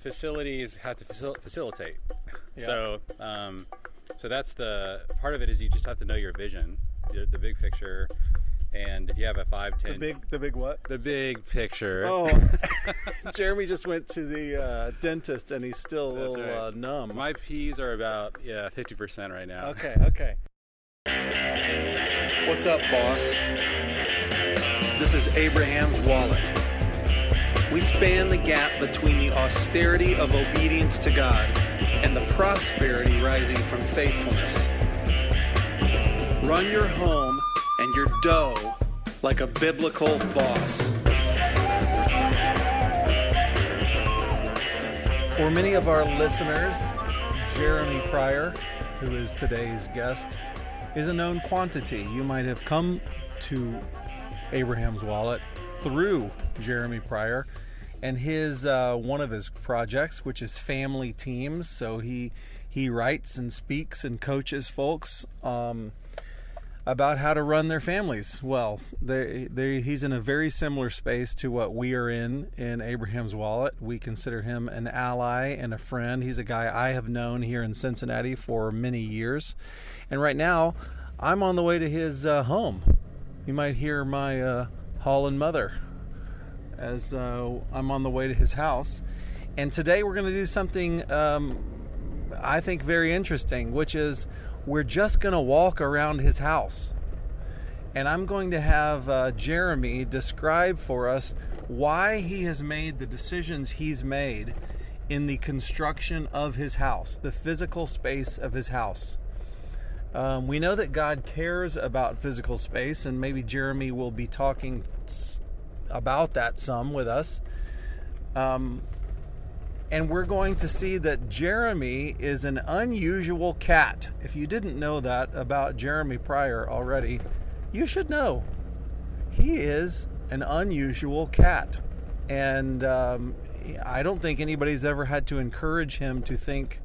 facilities have to facil- facilitate. Yeah. So, um, so that's the part of it is you just have to know your vision, the, the big picture, and if you have a five, ten, The big, the big what? the big picture. Oh, Jeremy just went to the uh, dentist and he's still a That's little right. uh, numb. my P's are about yeah fifty percent right now. Okay, okay. What's up, boss? This is Abraham's wallet. We span the gap between the austerity of obedience to God and the prosperity rising from faithfulness. Run your home and your dough like a biblical boss. For many of our listeners, Jeremy Pryor, who is today's guest, is a known quantity. You might have come to Abraham's Wallet through Jeremy Pryor and his uh, one of his projects, which is Family Teams. So he he writes and speaks and coaches folks. Um, about how to run their families well. They, they, he's in a very similar space to what we are in in Abraham's Wallet. We consider him an ally and a friend. He's a guy I have known here in Cincinnati for many years. And right now, I'm on the way to his uh, home. You might hear my uh, Holland mother as uh, I'm on the way to his house. And today we're going to do something um, I think very interesting, which is we're just going to walk around his house. And I'm going to have uh, Jeremy describe for us why he has made the decisions he's made in the construction of his house, the physical space of his house. Um, we know that God cares about physical space, and maybe Jeremy will be talking about that some with us. Um, and we're going to see that Jeremy is an unusual cat. If you didn't know that about Jeremy Pryor already, you should know. He is an unusual cat. And um, I don't think anybody's ever had to encourage him to think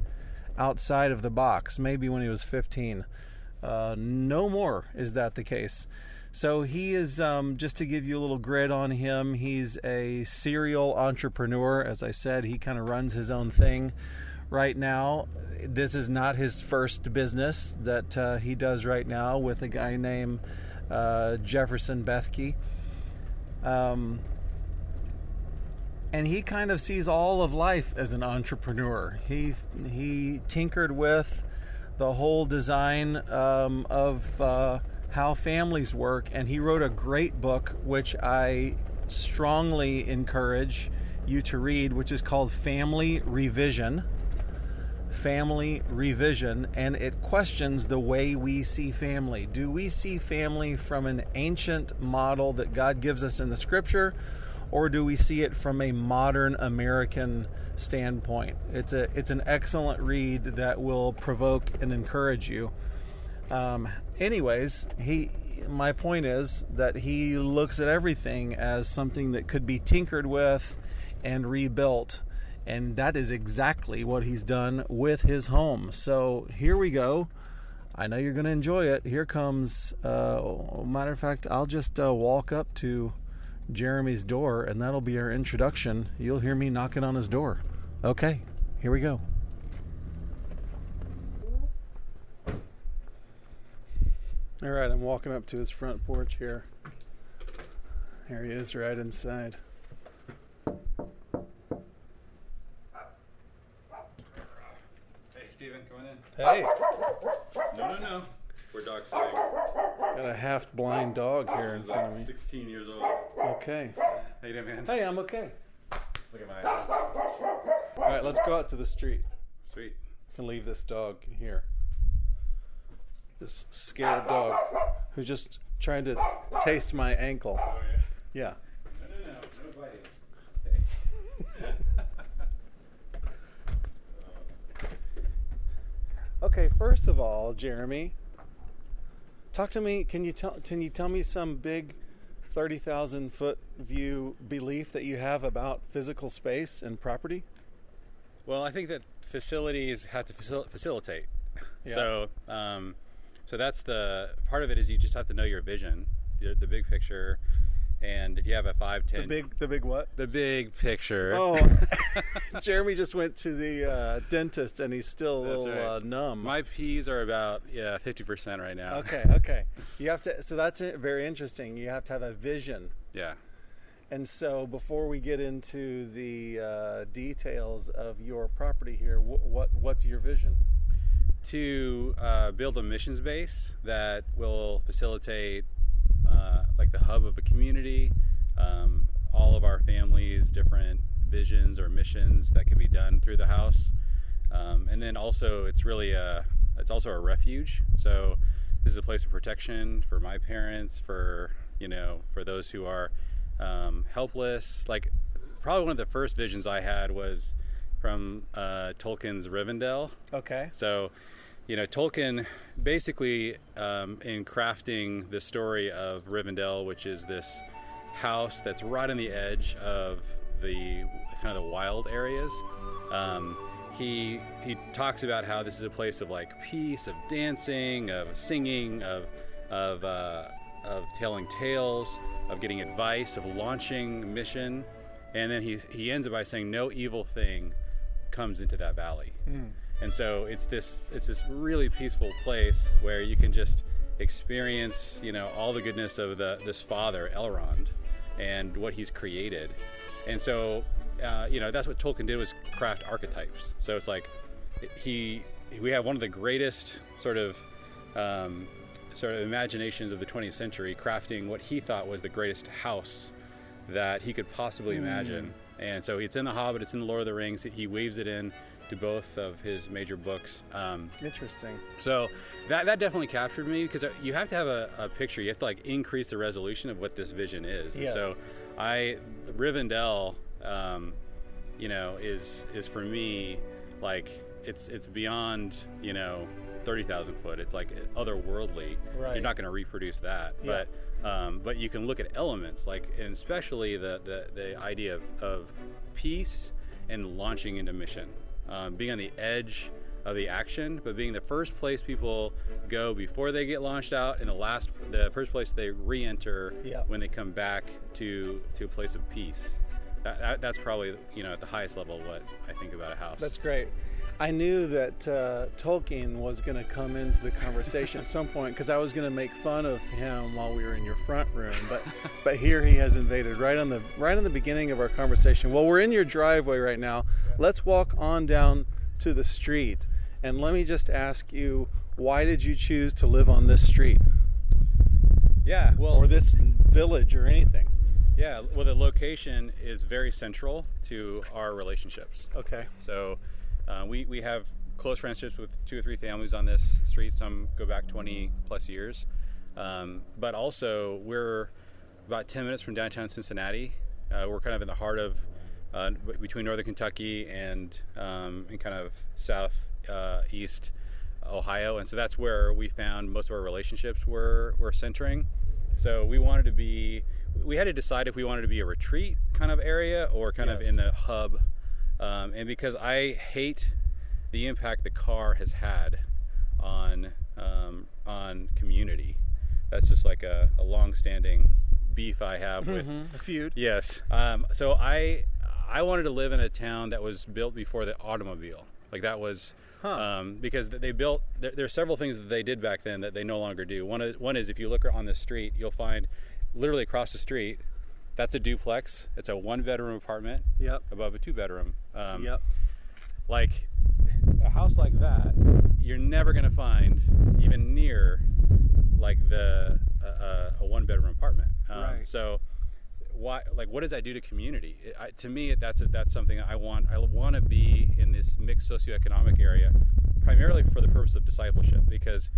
outside of the box, maybe when he was 15. Uh, no more is that the case. So he is, um, just to give you a little grid on him, he's a serial entrepreneur. As I said, he kind of runs his own thing right now. This is not his first business that uh, he does right now with a guy named uh, Jefferson Bethke. Um, and he kind of sees all of life as an entrepreneur. He he tinkered with the whole design um, of uh, how families work, and he wrote a great book, which I strongly encourage you to read, which is called Family Revision. Family Revision, and it questions the way we see family. Do we see family from an ancient model that God gives us in the scripture, or do we see it from a modern American standpoint? It's a it's an excellent read that will provoke and encourage you. Um, anyways, he my point is that he looks at everything as something that could be tinkered with and rebuilt. And that is exactly what he's done with his home. So here we go. I know you're going to enjoy it. Here comes, uh, matter of fact, I'll just uh, walk up to Jeremy's door and that'll be our introduction. You'll hear me knocking on his door. Okay, here we go. All right, I'm walking up to his front porch here. Here he is right inside. Hey, Steven, come in. Hey, No, no, no. We're dog sitting. got a half blind dog here in He's front like of me. 16 years old. Okay. How you doing, man? Hey, I'm okay. Look at my eyes. All right, let's go out to the street. Sweet. can leave this dog here. This scared dog who's just trying to taste my ankle. Oh yeah. Yeah. No, no, no, no. Okay, first of all, Jeremy, talk to me. Can you tell can you tell me some big 30,000 foot view belief that you have about physical space and property? Well, I think that facilities have to facil- facilitate. Yeah. So, um, so that's the part of it is you just have to know your vision, the, the big picture, And if you have a five, ten, The big, the big what? the big picture. Oh, Jeremy just went to the uh, dentist and he's still a little right. uh, numb. My P's are about yeah fifty percent right now. okay, okay. You have to. So that's very interesting. You have to have a vision. Yeah. And so, before we get into the uh, details of your property here, wh- what what's your vision? To uh, build a missions base that will facilitate uh, like the hub of a community, um, all of our families' different visions or missions that can be done through the house, um, and then also it's really a it's also a refuge. So this is a place of protection for my parents, for you know, for those who are um, helpless. Like probably one of the first visions I had was from uh, Tolkien's Rivendell. Okay. So, you know, Tolkien basically, um, in crafting the story of Rivendell, which is this house that's right on the edge of the kind of the wild areas, um, he he talks about how this is a place of like peace, of dancing, of singing, of of uh, of telling tales, of getting advice, of launching mission, and then he he ends it by saying, "No evil thing comes into that valley." And so it's this it's this really peaceful place where you can just experience, you know, all the goodness of the this father Elrond and what he's created. And so uh, you know, that's what Tolkien did was craft archetypes. So it's like he we have one of the greatest sort of um, sort of imaginations of the 20th century crafting what he thought was the greatest house that he could possibly imagine. And so it's in The Hobbit, it's in The Lord of the Rings. He weaves it in to both of his major books. Um, Interesting. so that, that definitely captured me because you have to have a, a picture. You have to like increase the resolution of what this vision is. And Yes. So I, Rivendell, um, you know, is is for me like it's it's beyond you know thirty thousand foot. It's like otherworldly. Right. You're not going to reproduce that, Yeah. but um, but you can look at elements like and especially the the, the idea of, of peace and launching into mission, um, being on the edge of the action, but being the first place people go before they get launched out, and the last, the first place they re-enter Yeah. when they come back to to a place of peace. That, that, that's probably you know at the highest level what I think about a house. That's great. I knew that uh, Tolkien was going to come into the conversation at some point because I was going to make fun of him while we were in your front room, but but here he has invaded right on the right on the beginning of our conversation. Well, we're in your driveway right now. Let's walk on down to the street, and let me just ask you, why did you choose to live on this street yeah. Well, or this village or anything? yeah. Well, the location is very central to our relationships. Okay. So uh, we, we have close friendships with two or three families on this street. Some go back 20 plus years. Um, but also, we're about 10 minutes from downtown Cincinnati. Uh, we're kind of in the heart of uh, between northern Kentucky and um, and kind of south uh, east Ohio, and so that's where we found most of our relationships were were centering. So we wanted to be, we had to decide if we wanted to be a retreat kind of area or kind of in the hub. Um, and because I hate the impact the car has had on um, on community, that's just like a, a long-standing beef I have with A feud. Yes. Um, so I I wanted to live in a town that was built before the automobile. Like that was Huh. um, because they built. There, there are several things that they did back then that they no longer do. One is one is if you look on the street, you'll find literally across the street. That's a duplex. It's a one-bedroom apartment Yep. above a two-bedroom. Um, Yep. like a house like that you're never going to find even near like the uh, uh, a one bedroom apartment um, Right. so why like what does that do to community It- I, to me that's a, that's something i want i want to be in this mixed socioeconomic area primarily for the purpose of discipleship because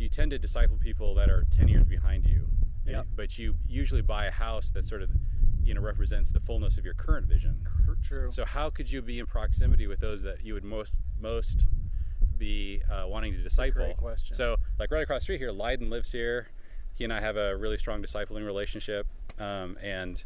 you tend to disciple people that are 10 years behind you Yep. but you usually buy a house that sort of you know represents the fullness of your current vision True. so how could you be in proximity with those that you would most most be uh, wanting to disciple? great question. So like right across the street here, Leiden lives here. He and I have a really strong discipling relationship, um, and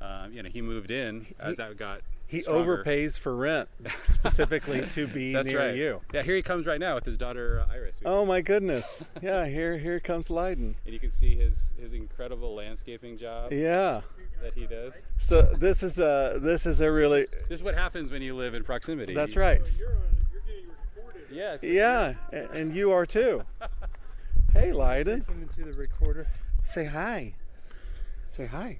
um, you know he moved in as that got. He stronger. overpays for rent specifically to be That's near right. you. Yeah, here he comes right now with his daughter uh, Iris. Oh my goodness. Yeah, here here comes Leiden. And you can see his his incredible landscaping job. Yeah. that he does. So this is a this is a really This is what happens when you live in proximity. that's right. you're getting Yeah. it's- Yeah, a- and you are too. Hey, Lyden. something to the recorder. Say hi. Say hi.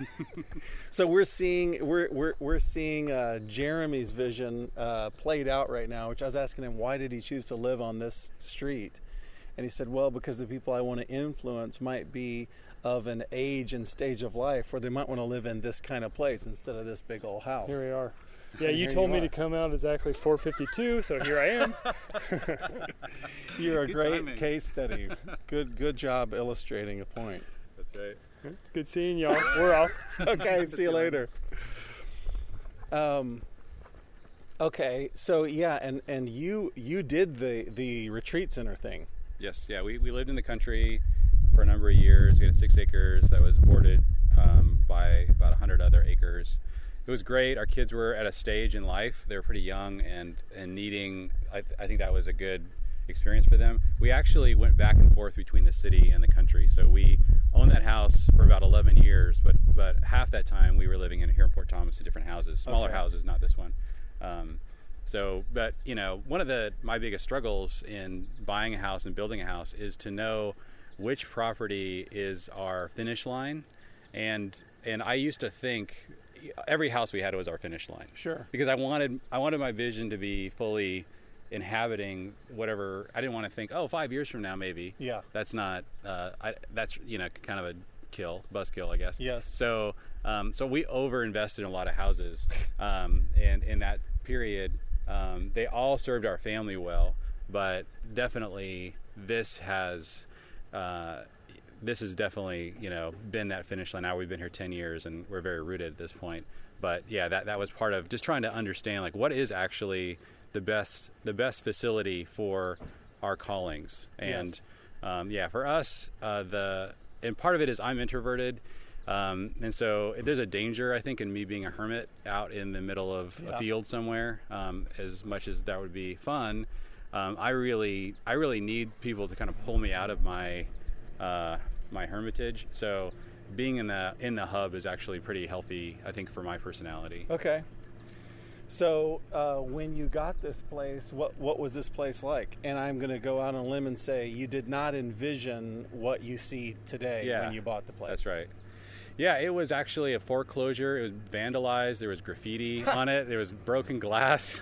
Yeah, Iris. So we're seeing we're we're, we're seeing uh, Jeremy's vision uh, played out right now. Which I was asking him, why did he choose to live on this street? And he said, well, because the people I want to influence might be of an age and stage of life where they might want to live in this kind of place instead of this big old house. Here we are. Yeah, And you told you me are. to come out exactly 4:52, so here I am. You're a Good great timing. case study. good good job illustrating a point. That's right. It's good seeing y'all. We're off. okay, see you later. Um, okay, so yeah, and and you you did the the retreat center thing. Yes, yeah. We, we lived in the country for a number of years. We had six acres that was bordered um, by about a 100 other acres. It was great. Our kids were at a stage in life. They were pretty young and, and needing, I, th- I think that was a good experience for them. We actually went back and forth between the city and the country. So we owned that house for about 11 years, but, but half that time we were living in here in Fort Thomas in different houses, smaller Okay. houses, not this one. Um, so, but you know, one of the my biggest struggles in buying a house and building a house is to know which property is our finish line, and and I used to think every house we had was our finish line. Sure. Because I wanted I wanted my vision to be fully inhabiting whatever. I didn't want to think, oh, five years from now maybe. Yeah. That's not. Uh, I, that's you know kind of a kill, bus kill I guess. Yes. So, um, so we over invested in a lot of houses, um, and in that period, um, they all served our family well. But definitely, this has, uh, this has definitely, you know, been that finish line. Now we've been here ten years, and we're very rooted at this point. But yeah, that that was part of just trying to understand like what is actually the best the best facility for our callings and. Yes. Um, yeah, for us, uh, the and part of it is I'm introverted, um, and so there's a danger I think in me being a hermit out in the middle of Yeah. a field somewhere. Um, as much as that would be fun, um, I really I really need people to kind of pull me out of my uh, my hermitage. So being in the in the hub is actually pretty healthy, I think, for my personality. Okay. So uh, when you got this place, what what was this place like? And I'm going to go out on a limb and say you did not envision what you see today Yeah, when you bought the place. That's right. Yeah, it was actually a foreclosure. It was vandalized. There was graffiti on it. There was broken glass,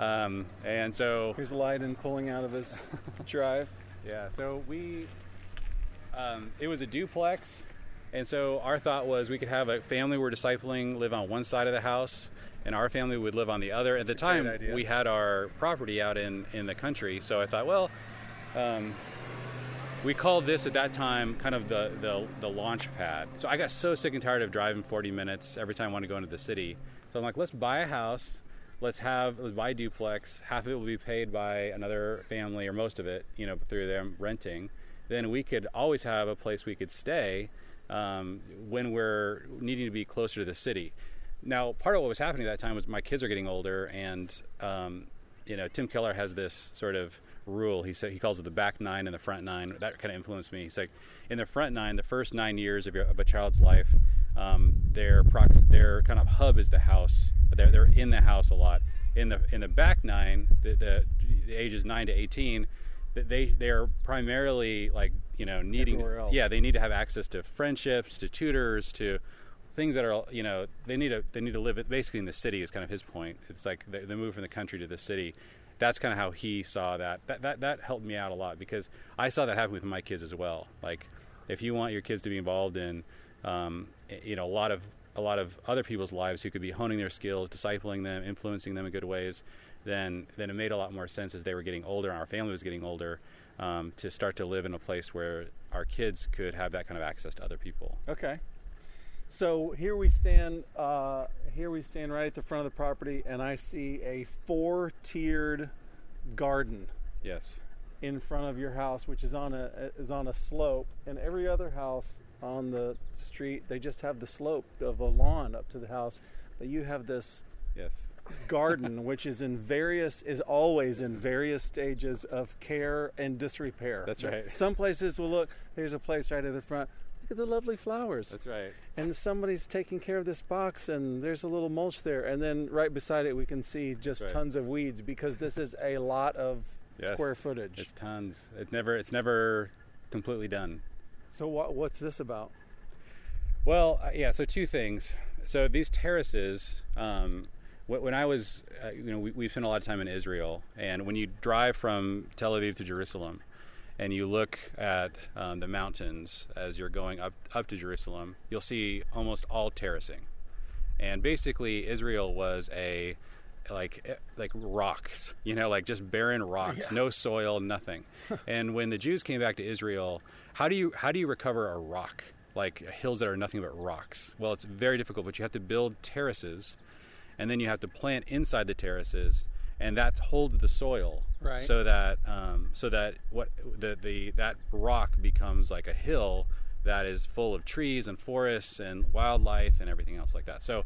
um, and so Here's Lyden pulling out of his drive. yeah. So we, um, it was a duplex, and so our thought was we could have a family we're discipling live on one side of the house, and our family would live on the other. At the That's great time, we had our property out in in the country, so I thought, well. Um, we called this at that time kind of the, the, the launch pad. So I got so sick and tired of driving 40 minutes every time I want to go into the city. So I'm like, let's buy a house. Let's have let's buy a duplex. Half of it will be paid by another family, or most of it, you know, through them renting. Then we could always have a place we could stay um, when we're needing to be closer to the city. Now, part of what was happening at that time was my kids are getting older, and um, you know, Tim Keller has this sort of rule. He said he calls it the back nine and the front nine. That kind of influenced me. He's like, in the front nine, the first nine years of, your, of a child's life, um, their prox- their kind of hub is the house. They're they're in the house a lot. In the in the back nine, the, the, the ages nine to eighteen, th- they they are primarily like you know needing yeah they need to have access to friendships, to tutors, to things that are you know they need to they need to live basically in the city is kind of his point. It's like the, the move from the country to the city. That's kind of how he saw that. That that that helped me out a lot because I saw that happen with my kids as well. Like if you want your kids to be involved in um, you know a lot of a lot of other people's lives who could be honing their skills, discipling them, influencing them in good ways, then then it made a lot more sense as they were getting older and our family was getting older um, to start to live in a place where our kids could have that kind of access to other people. Okay. So here we stand. Uh, here we stand right at the front of the property, and I see a four-tiered garden Yes. in front of your house, which is on a is on a slope. And every other house on the street, they just have the slope of a lawn up to the house, but you have this Yes. garden, which is in various is always in various stages of care and disrepair. That's right. Some places will look. There's a place right at the front. At the lovely flowers. That's right. and somebody's taking care of this box and there's a little mulch there and then right beside it we can see just right. tons of weeds because this is a lot of Yes. square footage It's tons. It's never. It's never completely done. so what, what's this about Well, uh, yeah. So two things. So these terraces. Um, when I was, uh, you know, we, we spent a lot of time in Israel, and when you drive from Tel Aviv to Jerusalem, and you look at um, the mountains as you're going up up to Jerusalem, you'll see almost all terracing, and basically Israel was a like eh, like rocks, you know, like just barren rocks, no soil, nothing. and when the Jews came back to Israel, how do you how do you recover a rock? Like hills that are nothing but rocks. Well, it's very difficult, but you have to build terraces, and then you have to plant inside the terraces, and that holds the soil, Right. So that um, so that what the the that rock becomes like a hill that is full of trees and forests and wildlife and everything else like that. So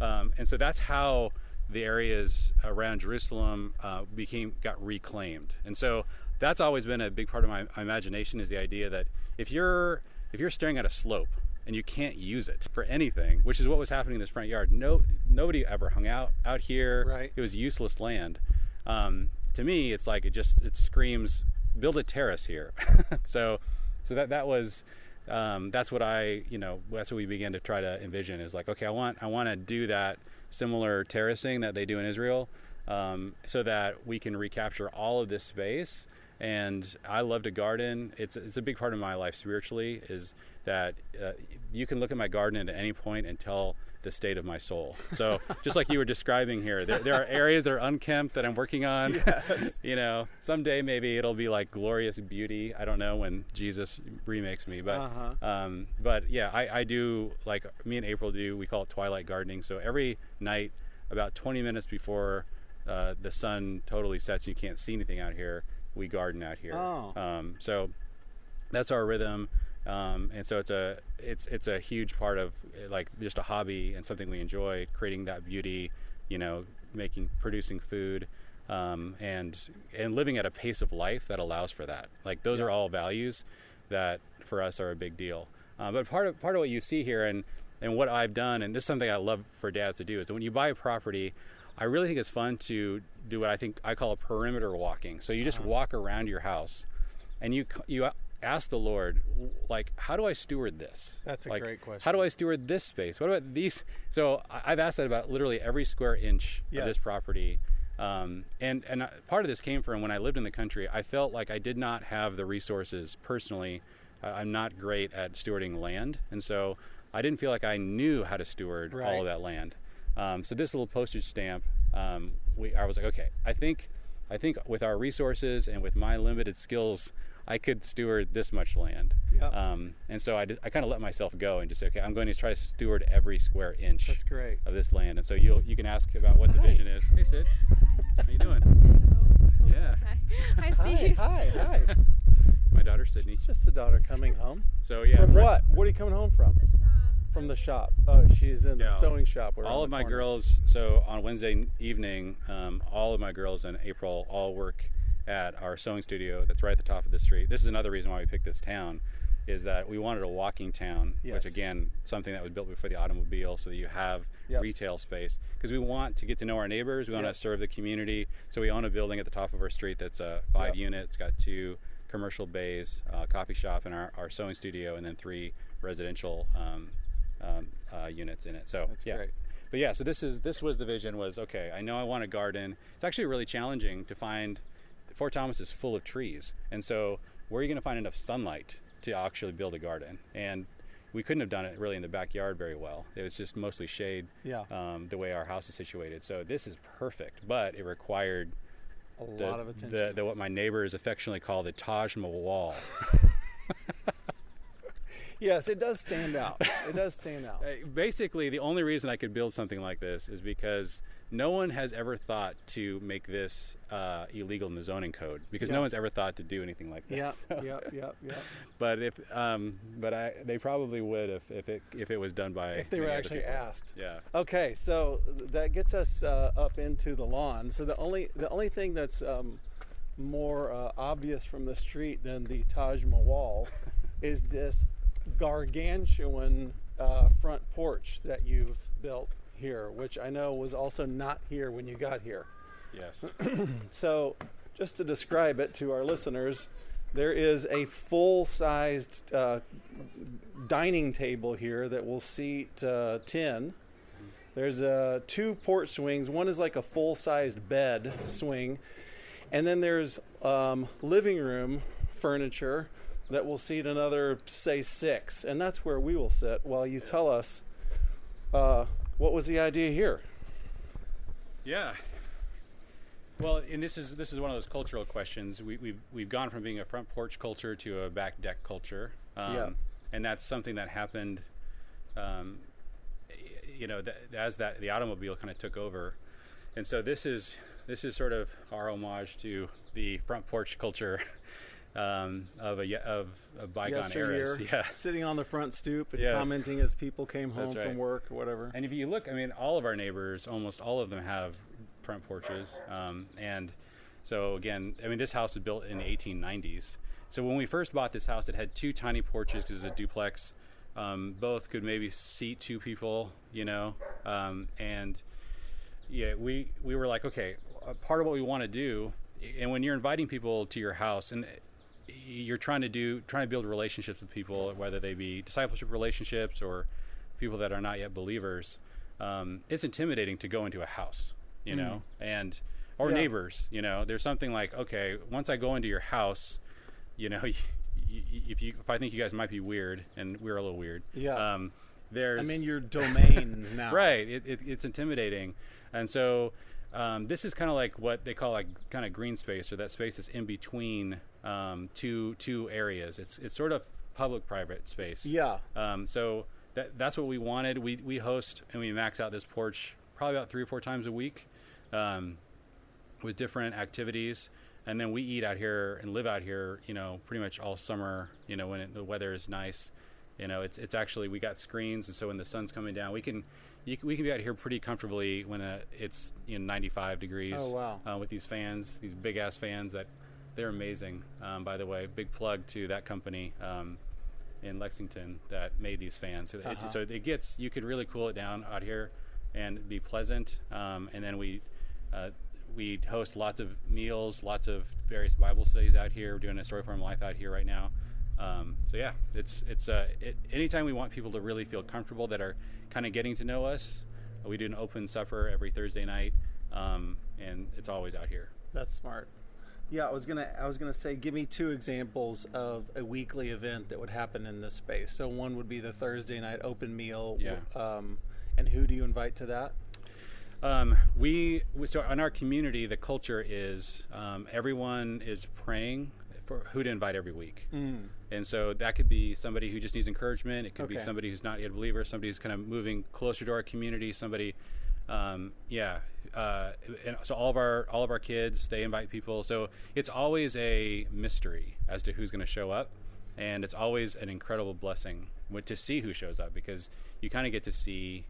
um, and so that's how the areas around Jerusalem uh, became got reclaimed. And so that's always been a big part of my, my imagination is the idea that if you're if you're staring at a slope and you can't use it for anything, which is what was happening in this front yard. No, nobody ever hung out out here. Right. It was useless land. Um, to me, it's like it just it screams build a terrace here. so, so that that was um, that's what I you know that's what we began to try to envision is like okay I want I want to do that similar terracing that they do in Israel, um, so that we can recapture all of this space. And I love to garden. It's it's a big part of my life spiritually. Is that uh, you can look at my garden at any point and tell the state of my soul. So just like you were describing here, there, there are areas that are unkempt that I'm working on. Yes. you know, someday maybe it'll be like glorious beauty. I don't know when Jesus remakes me, but Uh-huh. um, but yeah, I, I do like me and April do. We call it twilight gardening. So every night, about 20 minutes before uh, the sun totally sets, you can't see anything out here. We garden out here. Oh. Um, so that's our rhythm. Um, and so it's a it's it's a huge part of like just a hobby and something we enjoy creating that beauty you know making producing food um, and and living at a pace of life that allows for that like those are all values that for us are a big deal uh, but part of part of what you see here and and what I've done and this is something I love for dads to do is that when you buy a property I really think it's fun to do what I think I call a perimeter walking so you just walk around your house and you you ask the Lord, like, how do I steward this? That's a Like, great question. How do I steward this space? What about these? So I've asked that about literally every square inch of this property. Um, and and part of this came from when I lived in the country. I felt like I did not have the resources personally. Uh, I'm not great at stewarding land, and so I didn't feel like I knew how to steward all of that land. Um, so this little postage stamp, um, we I was like, okay, I think I think with our resources and with my limited skills, I could steward this much land. Yeah. Um, and so I, did, I kind of let myself go and just say, okay, I'm going to try to steward every square inch That's great. of this land. And so you you can ask about what the Hi. vision is. Hey, Sid, how you doing? Yeah. Hi, Hi Steve. Hi, hi, hi. My daughter Sydney. It's just a daughter coming home. So yeah, from right- what? What are you coming home from? From the shop. Oh, she's in the sewing shop. all of my corner. girls so on wednesday evening um, all of my girls in april all work at our sewing studio that's right at the top of the street this is another reason why we picked this town is that we wanted a walking town Yes. which again something that was built before the automobile so that you have Yep. retail space because we want to get to know our neighbors we want Yep. to serve the community so we own a building at the top of our street that's a five Yep. unit it's got two commercial bays uh, coffee shop and our, our sewing studio and then three residential um, um, uh, units in it so That's yeah great. but yeah, so this is this was the vision was okay. I know I want a garden. It's actually really challenging to find. Fort Thomas is full of trees, and so where are you going to find enough sunlight to actually build a garden? And we couldn't have done it really in the backyard very well. It was just mostly shade. Yeah. Um, the way our house is situated, so this is perfect, but it required A the, lot of attention. the, the what my neighbors affectionately call the Taj Mahal. yes, it does stand out. It does stand out. Basically the only reason I could build something like this is because no one has ever thought to make this uh, illegal in the zoning code because Yeah. no one's ever thought to do anything like Yeah, this. yeah, yeah, yeah. But if um, but I they probably would if, if it if it was done by If they were actually people. asked. Yeah. Okay, so that gets us uh, up into the lawn. So the only the only thing that's um, more uh, obvious from the street than the Taj Mahal is this gargantuan uh, front porch that you've built here, which I know was also not here when you got here. Yes. So, just to describe it to our listeners, there is a full sized uh, dining table here that will seat uh, 10. There's uh, two porch swings. One is like a full sized bed swing. And then there's um, living room furniture that will seat another, say, six. And that's where we will sit while you tell us uh, what was the idea here. Yeah. Well, and this is this is one of those cultural questions. We, we've we've gone from being a front porch culture to a back deck culture, um, Yeah. and that's something that happened. Um, you know, th- as that the automobile kind of took over, and so this is this is sort of our homage to the front porch culture um, of a of, of bygone yesteryear, Yeah. sitting on the front stoop and Yes. commenting as people came home right. from work or whatever. And if you look, I mean, all of our neighbors, almost all of them have front porches. Um, and so, again, I mean, this house was built in the 1890s. So when we first bought this house, it had two tiny porches because it's a duplex. Um, both could maybe seat two people, you know. Um, and yeah, we we were like, okay, part of what we want to do, and when you're inviting people to your house, and you're trying to do trying to build relationships with people, whether they be discipleship relationships or people that are not yet believers, um, it's intimidating to go into a house, you know, and or Yeah. neighbors, you know. There's something like, okay, once I go into your house, you know, if you if I think you guys might be weird, and we're a little weird, Yeah. Um, there's I'm in your domain now. right it, it, it's intimidating and so um, this is kind of like what they call like kind of green space or that space that's in between um, two two areas. It's it's sort of public private space. Yeah. um, so that, that's what we wanted. We we host and we max out this porch probably about three or four times a week um, with different activities. And then we eat out here and live out here you know pretty much all summer you know when it, the weather is nice. You know it's it's actually we got screens and so when the sun's coming down we can you, can- we can be out here pretty comfortably when uh, it's you know 95 degrees Oh, wow. uh, with these fans these big ass fans that they're amazing um, by the way big plug to that company um, in Lexington that made these fans so, Uh-huh. it, so it gets you could really cool it down out here and be pleasant um, and then we uh, we host lots of meals, lots of various Bible studies out here. We're doing a story farm life out here right now. Um, so yeah, it's it's uh, it, anytime we want people to really feel comfortable that are kind of getting to know us, we do an open supper every Thursday night, um, and it's always out here. That's smart. Yeah, I was gonna I was gonna say give me two examples of a weekly event that would happen in this space. So one would be the Thursday night open meal. Yeah. Um, and who do you invite to that? Um, we, we so in our community, the culture is um, everyone is praying for who to invite every week, and so that could be somebody who just needs encouragement. It could be somebody who's not yet a believer, somebody who's kind of moving closer to our community, somebody, um, yeah. Uh, and so all of our all of our kids they invite people. So it's always a mystery as to who's going to show up, and it's always an incredible blessing to see who shows up because you kind of get to see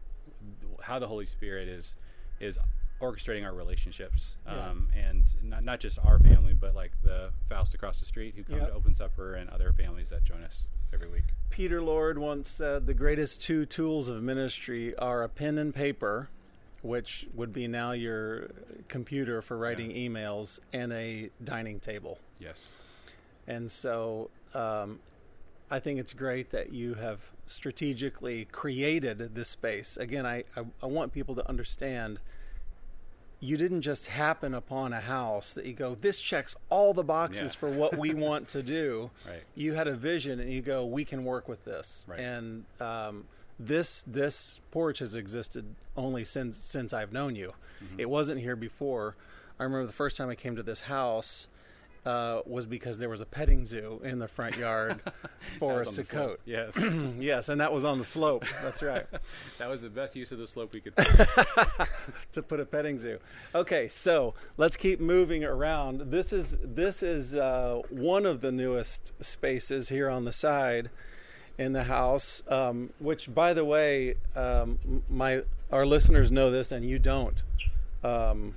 how the Holy Spirit is is orchestrating our relationships, Yeah. um, and not, not just our family, but like the Faust across the street who come Yep. to Open Supper and other families that join us every week. Peter Lord once said the greatest two tools of ministry are a pen and paper, which would be now your computer for writing emails, and a dining table. Yes. And so um, I think it's great that you have strategically created this space. Again, I, I, I want people to understand you didn't just happen upon a house that you go, this checks all the boxes Yeah. for what we want to do. Right. You had a vision and you go, we can work with this. Right. And um, this this porch has existed only since since I've known you. Mm-hmm. It wasn't here before. I remember the first time I came to this house uh, was because there was a petting zoo in the front yard for a That was on the slope. Sukkot. Yes, yes, and that was on the slope. That's right. that was the best use of the slope we could. To put a petting zoo. Okay, so let's keep moving around. This is this is uh, one of the newest spaces here on the side in the house. Um, which, by the way, um, my our listeners know this and you don't. Um,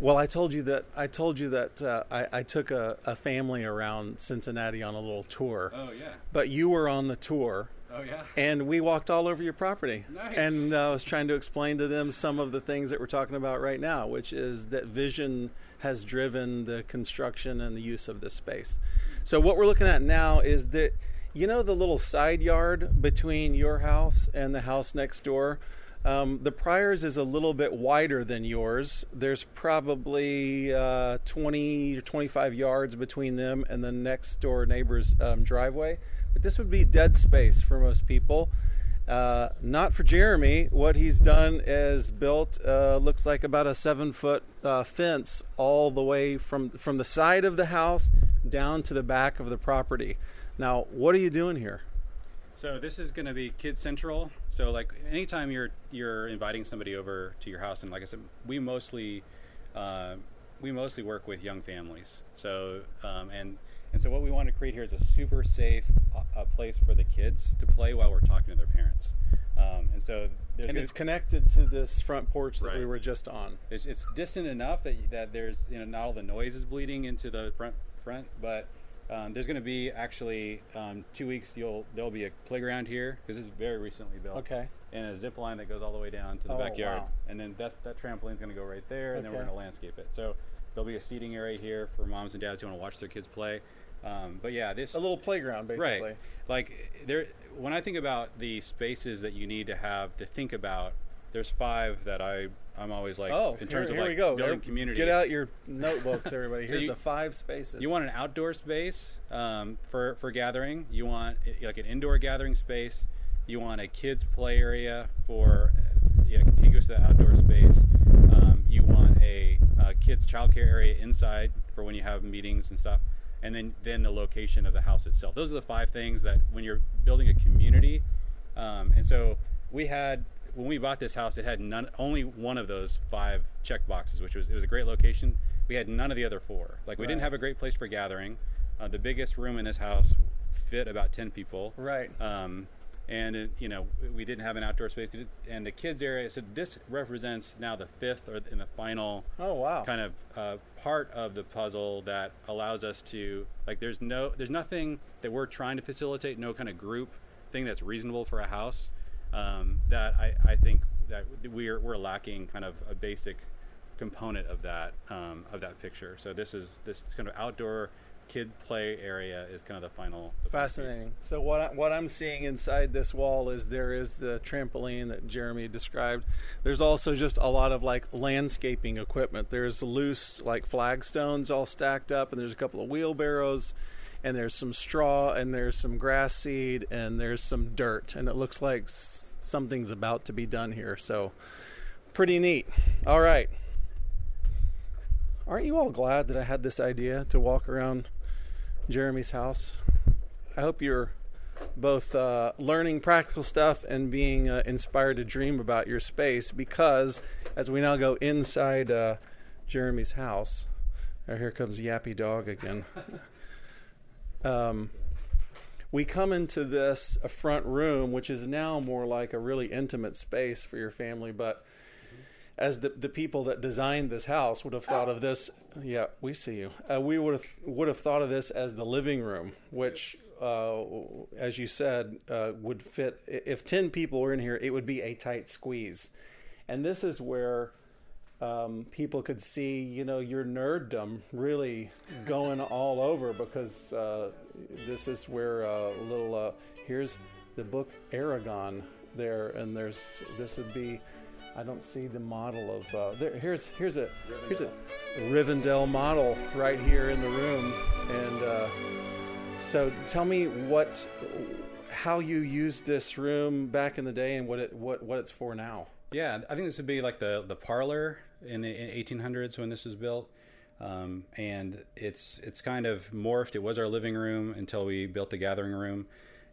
Well, I told you that I told you that uh, I, I took a, a family around Cincinnati on a little tour, Oh yeah. but you were on the tour, Oh yeah. and we walked all over your property. Nice. And uh, I was trying to explain to them some of the things that we're talking about right now, which is that vision has driven the construction and the use of this space. So what we're looking at now is that you know the little side yard between your house and the house next door. Um, the Pryors is a little bit wider than yours. There's probably uh, 20 or 25 yards between them and the next door neighbor's um, driveway. But this would be dead space for most people. Uh, not for Jeremy. What he's done is built uh, looks like about a seven foot uh, fence all the way from from the side of the house down to the back of the property. Now, what are you doing here? So this is going to be kid central. So like anytime you're you're inviting somebody over to your house, and like I said, we mostly uh, we mostly work with young families. So um, and and so what we want to create here is a super safe uh, place for the kids to play while we're talking to their parents. Um, and so there's And gonna- it's connected to this front porch that we were just on. it's, it's distant enough that that there's you know not all the noise is bleeding into the front front, but um, there's going to be actually um, two weeks. You'll there'll be a playground here because it's very recently built. Okay. And a zip line that goes all the way down to the Oh, backyard, wow. and then that's that trampoline's going to go right there, and then we're going to landscape it. So there'll be a seating area here for moms and dads who want to watch their kids play. Um, but yeah, this A little playground, basically. Right. Like there, when I think about the spaces that you need to have to think about, there's five that I I'm always like Oh, in here, terms here of like we go. building Here- community. Get out your notebooks, everybody. So Here's you- the five spaces. You want an outdoor space um, for for gathering. You want uh, like an indoor gathering space. You want a kids play area for you know, contiguous to the outdoor space. Um, you want a, uh kids childcare area inside for when you have meetings and stuff. And then then the location of the house itself. Those are the five things that when you're building a community. Um, and so we had when we bought this house, it had none only one of those five check boxes, which was it was a great location. We had none of the other four. Like we didn't have a great place for gathering. Uh, the biggest room in this house fit about ten people. Right. Um, and it, you know we didn't have an outdoor space, and the kids area. So this represents now the fifth or in the final Oh wow. kind of uh, part of the puzzle that allows us to like there's no there's nothing that we're trying to facilitate no kind of group thing that's reasonable for a house um, that I, I think that we're we're lacking kind of a basic component of that um, of that picture so this is this kind of outdoor kid play area is kind of the final the. Fascinating. So what I, what I'm seeing inside this wall is there is the trampoline that Jeremy described. There's also just a lot of like landscaping equipment. There's loose like flagstones all stacked up, and there's a couple of wheelbarrows, and there's some straw, and there's some grass seed, and there's some dirt, and it looks like s- something's about to be done here. So pretty neat. All right. Aren't you all glad that I had this idea to walk around Jeremy's house? I hope you're both uh, learning practical stuff and being uh, inspired to dream about your space because as we now go inside uh, Jeremy's house, oh, here comes Yappy Dog again. um, we come into this a front room, which is now more like a really intimate space for your family, but as the, the people that designed this house would have thought of this yeah we see you. Uh, we would have would have thought of this as the living room which uh, as you said uh, would fit if 10 people were in here it would be a tight squeeze. And this is where um, people could see you know your nerddom really going all over because uh, this is where uh, little uh, here's the book aragon there and there's this would be I don't see the model of uh, there. Here's here's a here's a Rivendell model right here in the room, and uh, so tell me what how you used this room back in the day and what it what what it's for now. Yeah, I think this would be like the the parlor in the in 1800s when this was built, um, and it's it's kind of morphed. It was our living room until we built the gathering room,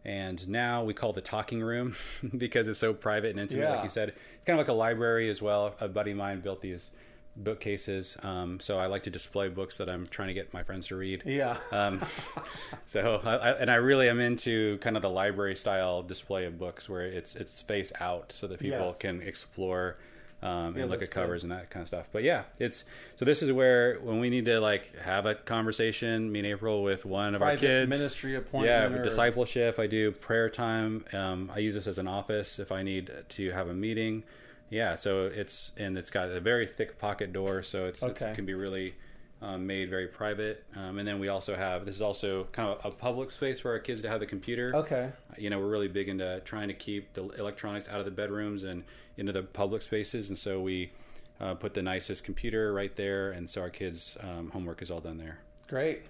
and now we call the talking room because it's so private and intimate. Yeah. Like you said, it's kind of like a library as well. A buddy of mine built these bookcases, um, so I like to display books that I'm trying to get my friends to read. Yeah. Um, so, I, and I really am into kind of the library style display of books where it's it's space out so that people Yes. can explore um, Yeah, and look at covers and that kind of stuff. But yeah, it's so this is where when we need to like have a conversation, me and April with one of our kids, ministry appointment. yeah, or- discipleship. I do prayer time. Um, I use this as an office if I need to have a meeting. Yeah, so it's and it's got a very thick pocket door, so it's, Okay. it can be really um, made very private. Um, and then we also have this is also kind of a public space for our kids to have the computer. Okay. You know, we're really big into trying to keep the electronics out of the bedrooms and into the public spaces, and so we uh, put the nicest computer right there, and so our kids' um, homework is all done there. Great.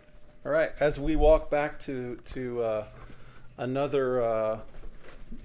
All right. As we walk back to to uh, another uh,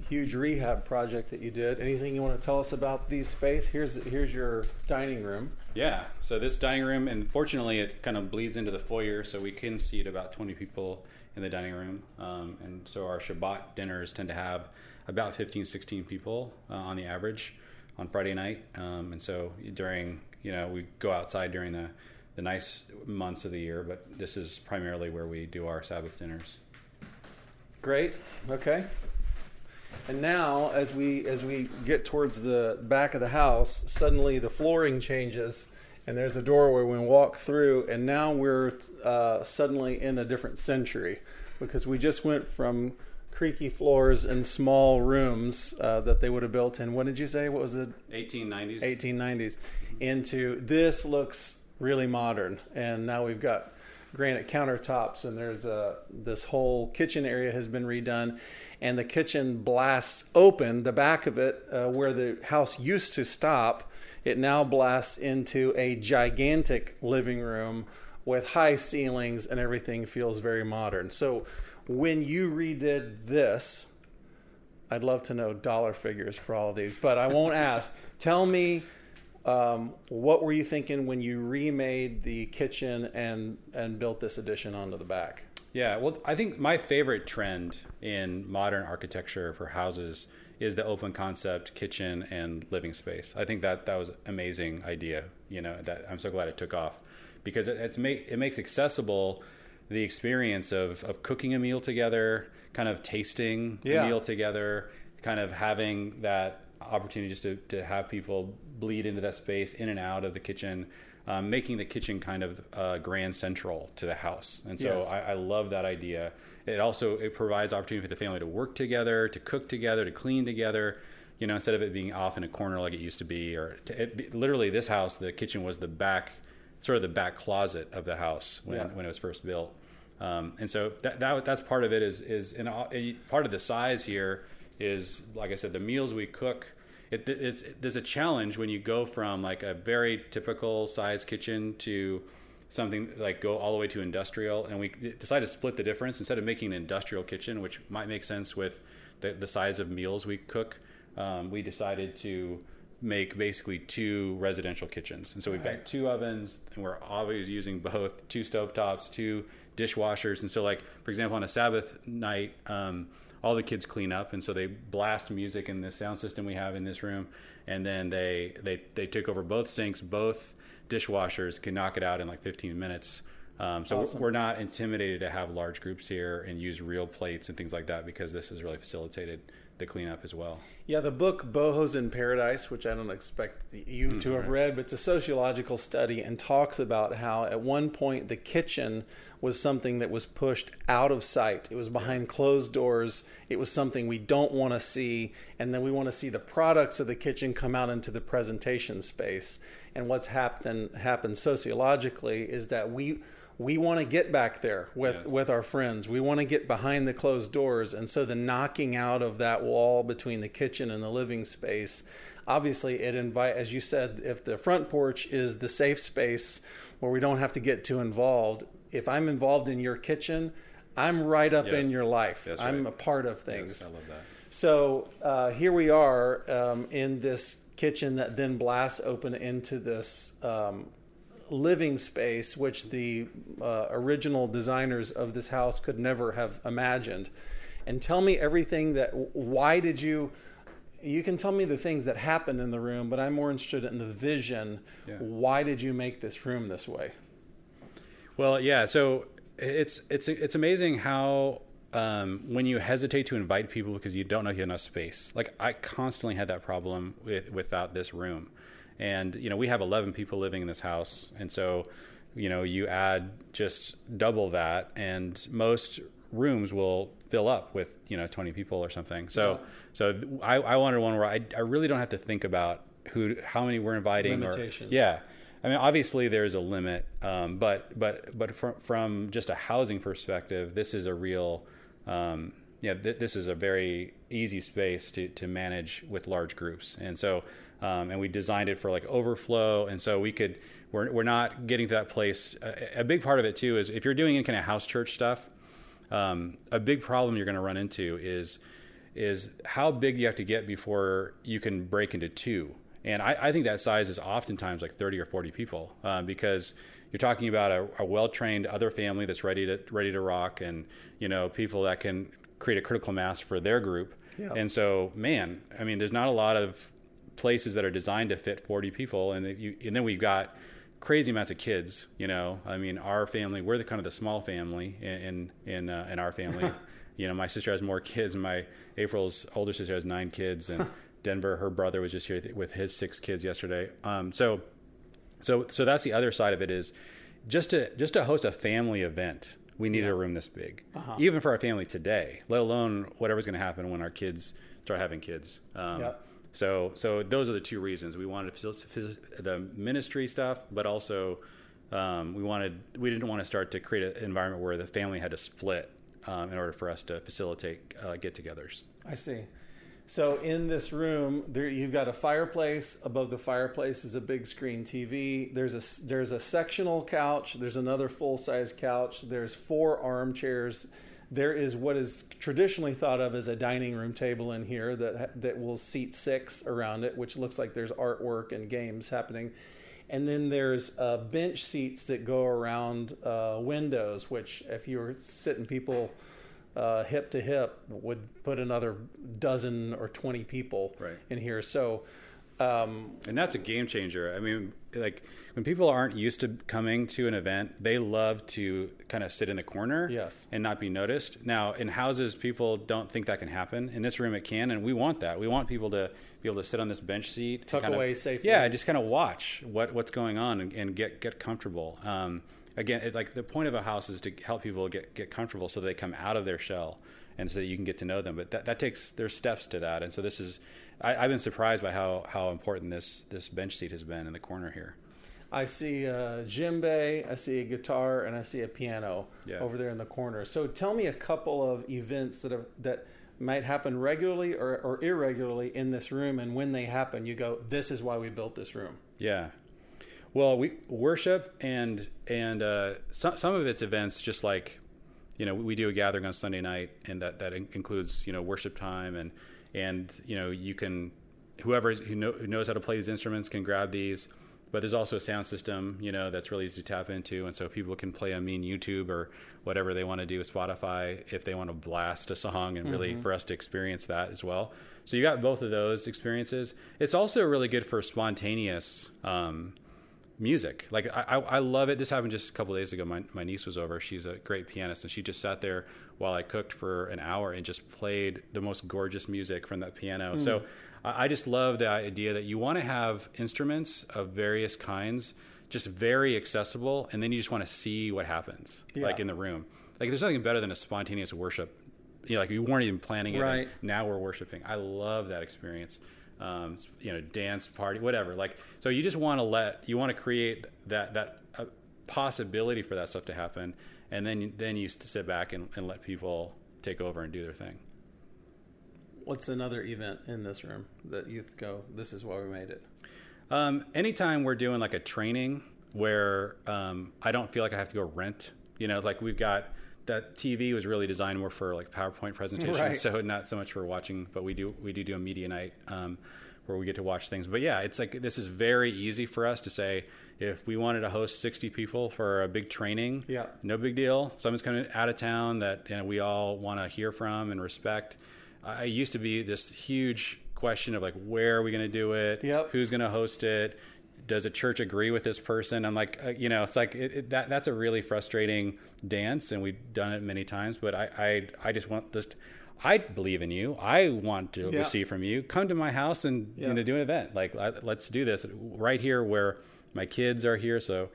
huge rehab project that you did, anything you want to tell us about these space? Here's here's your dining room. Yeah. So this dining room, and fortunately, it kind of bleeds into the foyer, so we can seat about 20 people in the dining room. Um, and so our Shabbat dinners tend to have about 15, 16 people uh, on the average on Friday night. Um, and so during, you know, we go outside during the the nice months of the year, but this is primarily where we do our Sabbath dinners. Great. Okay. And now, as we as we get towards the back of the house, suddenly the flooring changes, and there's a doorway we walk through, and now we're uh, suddenly in a different century, because we just went from creaky floors and small rooms uh, that they would have built in. What did you say? What was it? 1890s. 1890s into this looks really modern and now we've got granite countertops and there's a this whole kitchen area has been redone and the kitchen blasts open the back of it uh, where the house used to stop it now blasts into a gigantic living room with high ceilings and everything feels very modern so when you redid this I'd love to know dollar figures for all of these, but I won't ask. Tell me, um, what were you thinking when you remade the kitchen and and built this addition onto the back? Yeah, well, I think my favorite trend in modern architecture for houses is the open concept kitchen and living space. I think that that was an amazing idea. You know, that I'm so glad it took off because it, it's make it makes accessible the experience of of cooking a meal together, kind of tasting Yeah. the meal together, kind of having that opportunity just to, to have people bleed into that space in and out of the kitchen um, making the kitchen kind of uh, grand central to the house and so Yes. I, I love that idea it also it provides opportunity for the family to work together to cook together to clean together you know instead of it being off in a corner like it used to be or to, it, literally this house the kitchen was the back sort of the back closet of the house when, Yeah. when it was first built um, and so that, that that's part of it is is and part of the size here is like I said the meals we cook. It, it's there's a challenge when you go from like a very typical size kitchen to something like go all the way to industrial and we decided to split the difference instead of making an industrial kitchen which might make sense with the, the size of meals we cook um, we decided to make basically two residential kitchens. And so we've got two ovens and we're always using both two stovetops two dishwashers. And so like for example on a sabbath night um, all the kids clean up and so they blast music in the sound system we have in this room and then they they they took over both sinks both dishwashers can knock it out in like 15 minutes. Um, so Awesome. we're not intimidated to have large groups here and use real plates and things like that because this is really facilitated the cleanup as well Yeah, the book Bobos in Paradise, which I don't expect you to have mm-hmm. read, but it's a sociological study and talks about how at one point the kitchen was something that was pushed out of sight. It was behind closed doors. It was something we don't want to see. And then we want to see the products of the kitchen come out into the presentation space. And what's happened happened sociologically is that we we want to get back there with Yes. with our friends. We want to get behind the closed doors, and so the knocking out of that wall between the kitchen and the living space, obviously, it invite as you said, if the front porch is the safe space where we don't have to get too involved. If I'm involved in your kitchen, I'm right up in your life. That's I'm right. a part of things. Yes, i love that So uh, here we are um, in this kitchen that then blasts open into this um, living space, which the uh, original designers of this house could never have imagined. And tell me everything that. Why did you? You can tell me the things that happened in the room, but I'm more interested in the vision. Yeah. Why did you make this room this way? Well, yeah. So it's it's it's amazing how um, when you hesitate to invite people because you don't know you have enough space. Like I constantly had that problem with without this room, and you know we have 11 people living in this house, and so you know you add just double that, and most rooms will fill up with you know 20 people or something. So Yeah. so I, I wanted one where I, I really don't have to think about who how many we're inviting or yeah. I mean, obviously there's a limit, um, but but but from from just a housing perspective, this is a real, um, yeah, th- this is a very easy space to to manage with large groups, and so um, and we designed it for like overflow, and so we could we're we're not getting to that place. A, a big part of it too is if you're doing any kind of house church stuff, um, a big problem you're going to run into is is how big you have to get before you can break into two. And I, I think that size is oftentimes like 30 or 40 people uh, because you're talking about a, a well-trained other family that's ready to ready to rock, and you know people that can create a critical mass for their group. Yeah. And so, man, I mean, there's not a lot of places that are designed to fit 40 people, and you, and then we've got crazy amounts of kids. You know, I mean, our family, we're the kind of the small family in in uh, in our family. you know, my sister has more kids. and My April's older sister has nine kids, and Denver, her brother was just here with his six kids yesterday. Um, so, so so that's the other side of it is just to just to host a family event. We needed a room this big, Uh-huh. even for our family today. Let alone whatever's going to happen when our kids start having kids. Um, Yep. So, so those are the two reasons we wanted the ministry stuff, but also um, we wanted we didn't want to start to create an environment where the family had to split um, in order for us to facilitate uh, get-togethers. I see. So in this room, there you've got a fireplace. Above the fireplace is a big screen TV. There's a there's a sectional couch. There's another full size couch. There's four armchairs. There is what is traditionally thought of as a dining room table in here that that will seat six around it, which looks like there's artwork and games happening. And then there's uh, bench seats that go around uh, windows, which if you were sitting people uh, hip to hip would put another dozen or 20 people Right. in here. So, um, And that's a game changer. I mean, like when people aren't used to coming to an event, they love to kind of sit in the corner Yes. and not be noticed. Now, in houses, people don't think that can happen. In this room, it can, and we want that. We want people to be able to sit on this bench seat, Tuck kind of- away safely. Yeah, just kind of watch what what's going on and, and get get comfortable. Um, again, it, like the point of a house is to help people get get comfortable so they come out of their shell and so that you can get to know them. But that, that takes there's steps to that, and so this is. I, I've been surprised by how, how important this this bench seat has been in the corner here. I see a djembe, I see a guitar, and I see a piano Yeah. over there in the corner. So, tell me a couple of events that are, that might happen regularly or, or irregularly in this room, and when they happen, you go, "This is why we built this room." Yeah. Well, we worship and and uh, some some of its events just like you know we do a gathering on Sunday night and that that in- includes you know worship time and and you know you can whoever is, who, know, who knows how to play these instruments can grab these. But there's also a sound system, you know, that's really easy to tap into, and so people can play on mean YouTube or whatever they want to do with Spotify if they want to blast a song, and really for us to experience that as well. So you got both of those experiences. It's also really good for spontaneous um, music. Like I, I I love it. This happened just a couple days ago. My my niece was over. She's a great pianist, and she just sat there while I cooked for an hour and just played the most gorgeous music from that piano. So hmm. I, I just love the idea that you want to have instruments of various kinds, just very accessible, and then you just want to see what happens, Yeah. like in the room. Like there's nothing better than a spontaneous worship. You know, like we weren't even planning it. and Right. now we're worshiping. I love that experience. Um, you know, dance party, whatever. Like, so you just want to let you want to create that that uh, possibility for that stuff to happen, and then then you sit back and, and let people take over and do their thing. What's another event in this room that you go, "This is why we made it"? Um, anytime we're doing like a training where um, I don't feel like I have to go rent, you know, like we've got that TV was really designed more for like PowerPoint presentations, Right. so not so much for watching. But we do we do do a media night um, where we get to watch things. But yeah, it's like this is very easy for us to say if we wanted to host 60 people for a big training, Yeah. no big deal. Someone's coming out of town that you know, we all want to hear from and respect. I I used to be this huge question of like where are we going to do it? Yep. Who's going to host it? Does a church agree with this person? I'm like, uh, you know, it's like it, it, that. That's a really frustrating dance, and we've done it many times. But I, I, I just want this. I believe in you. I want to Yeah. receive from you. Come to my house and Yeah. you know, do an event. Like, I- let's do this right here where my kids are here. So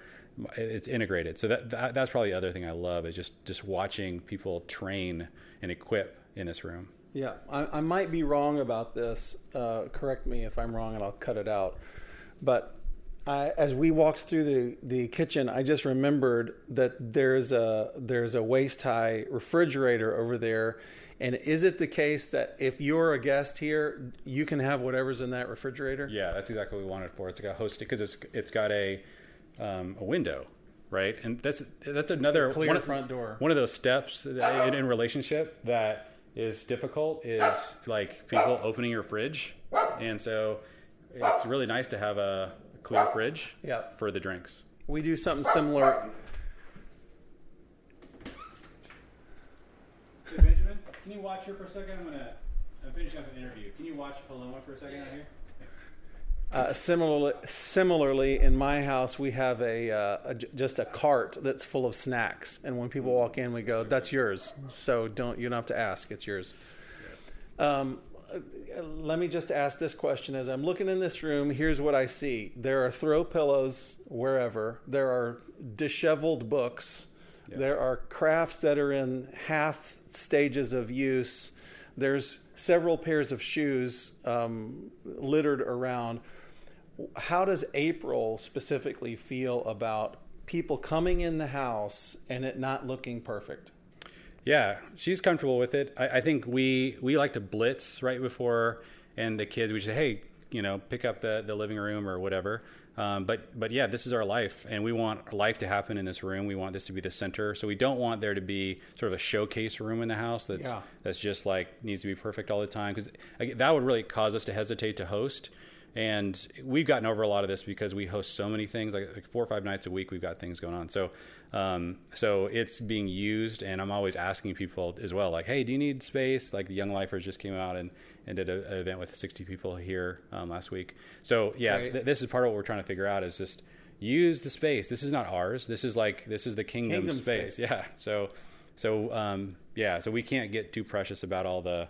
it's integrated. So that, that that's probably the other thing I love is just just watching people train and equip in this room. Yeah, I, I might be wrong about this. Uh, correct me if I'm wrong, and I'll cut it out. But I, as we walked through the, the kitchen, I just remembered that there's a there's a waist high refrigerator over there. And is it the case that if you're a guest here, you can have whatever's in that refrigerator? Yeah, that's exactly what we wanted for. It's got hosted because it's it's got a um, a window, right? And that's that's another Clear one of- front door. One of those steps in, in relationship that is difficult is like people opening your fridge, and so it's really nice to have a clear fridge Yeah. for the drinks. We do something similar. Hey, Benjamin, can you watch here for a second? I'm gonna I'm finishing up an interview. Can you watch Paloma for a second out here? Thanks. Uh, similarly, similarly, in my house, we have a, uh, a j- just a cart that's full of snacks, and when people walk in, we go, "That's yours." So don't you don't have to ask; it's yours. Um, uh, let me just ask this question: As I'm looking in this room, here's what I see: there are throw pillows wherever. There are disheveled books. There are crafts that are in half stages of use. There's several pairs of shoes um, littered around. How does April specifically feel about people coming in the house and it not looking perfect? Yeah, she's comfortable with it. I, I think we we like to blitz right before, and the kids we say, hey, you know, pick up the the living room or whatever. Um, but but yeah, this is our life, and we want life to happen in this room. We want this to be the center. So we don't want there to be sort of a showcase room in the house that's Yeah. that's just like needs to be perfect all the time because that would really cause us to hesitate to host. And we've gotten over a lot of this because we host so many things, like, like four or five nights a week. We've got things going on, so um, so it's being used. And I'm always asking people as well, like, "Hey, do you need space?" Like the Young Lifers just came out and, and did a, an event with 60 people here um, last week. So yeah, Right. th- this is part of what we're trying to figure out is just use the space. This is not ours. This is like this is the kingdom, Kingdom space. space. Yeah. So so um, yeah. So we can't get too precious about all the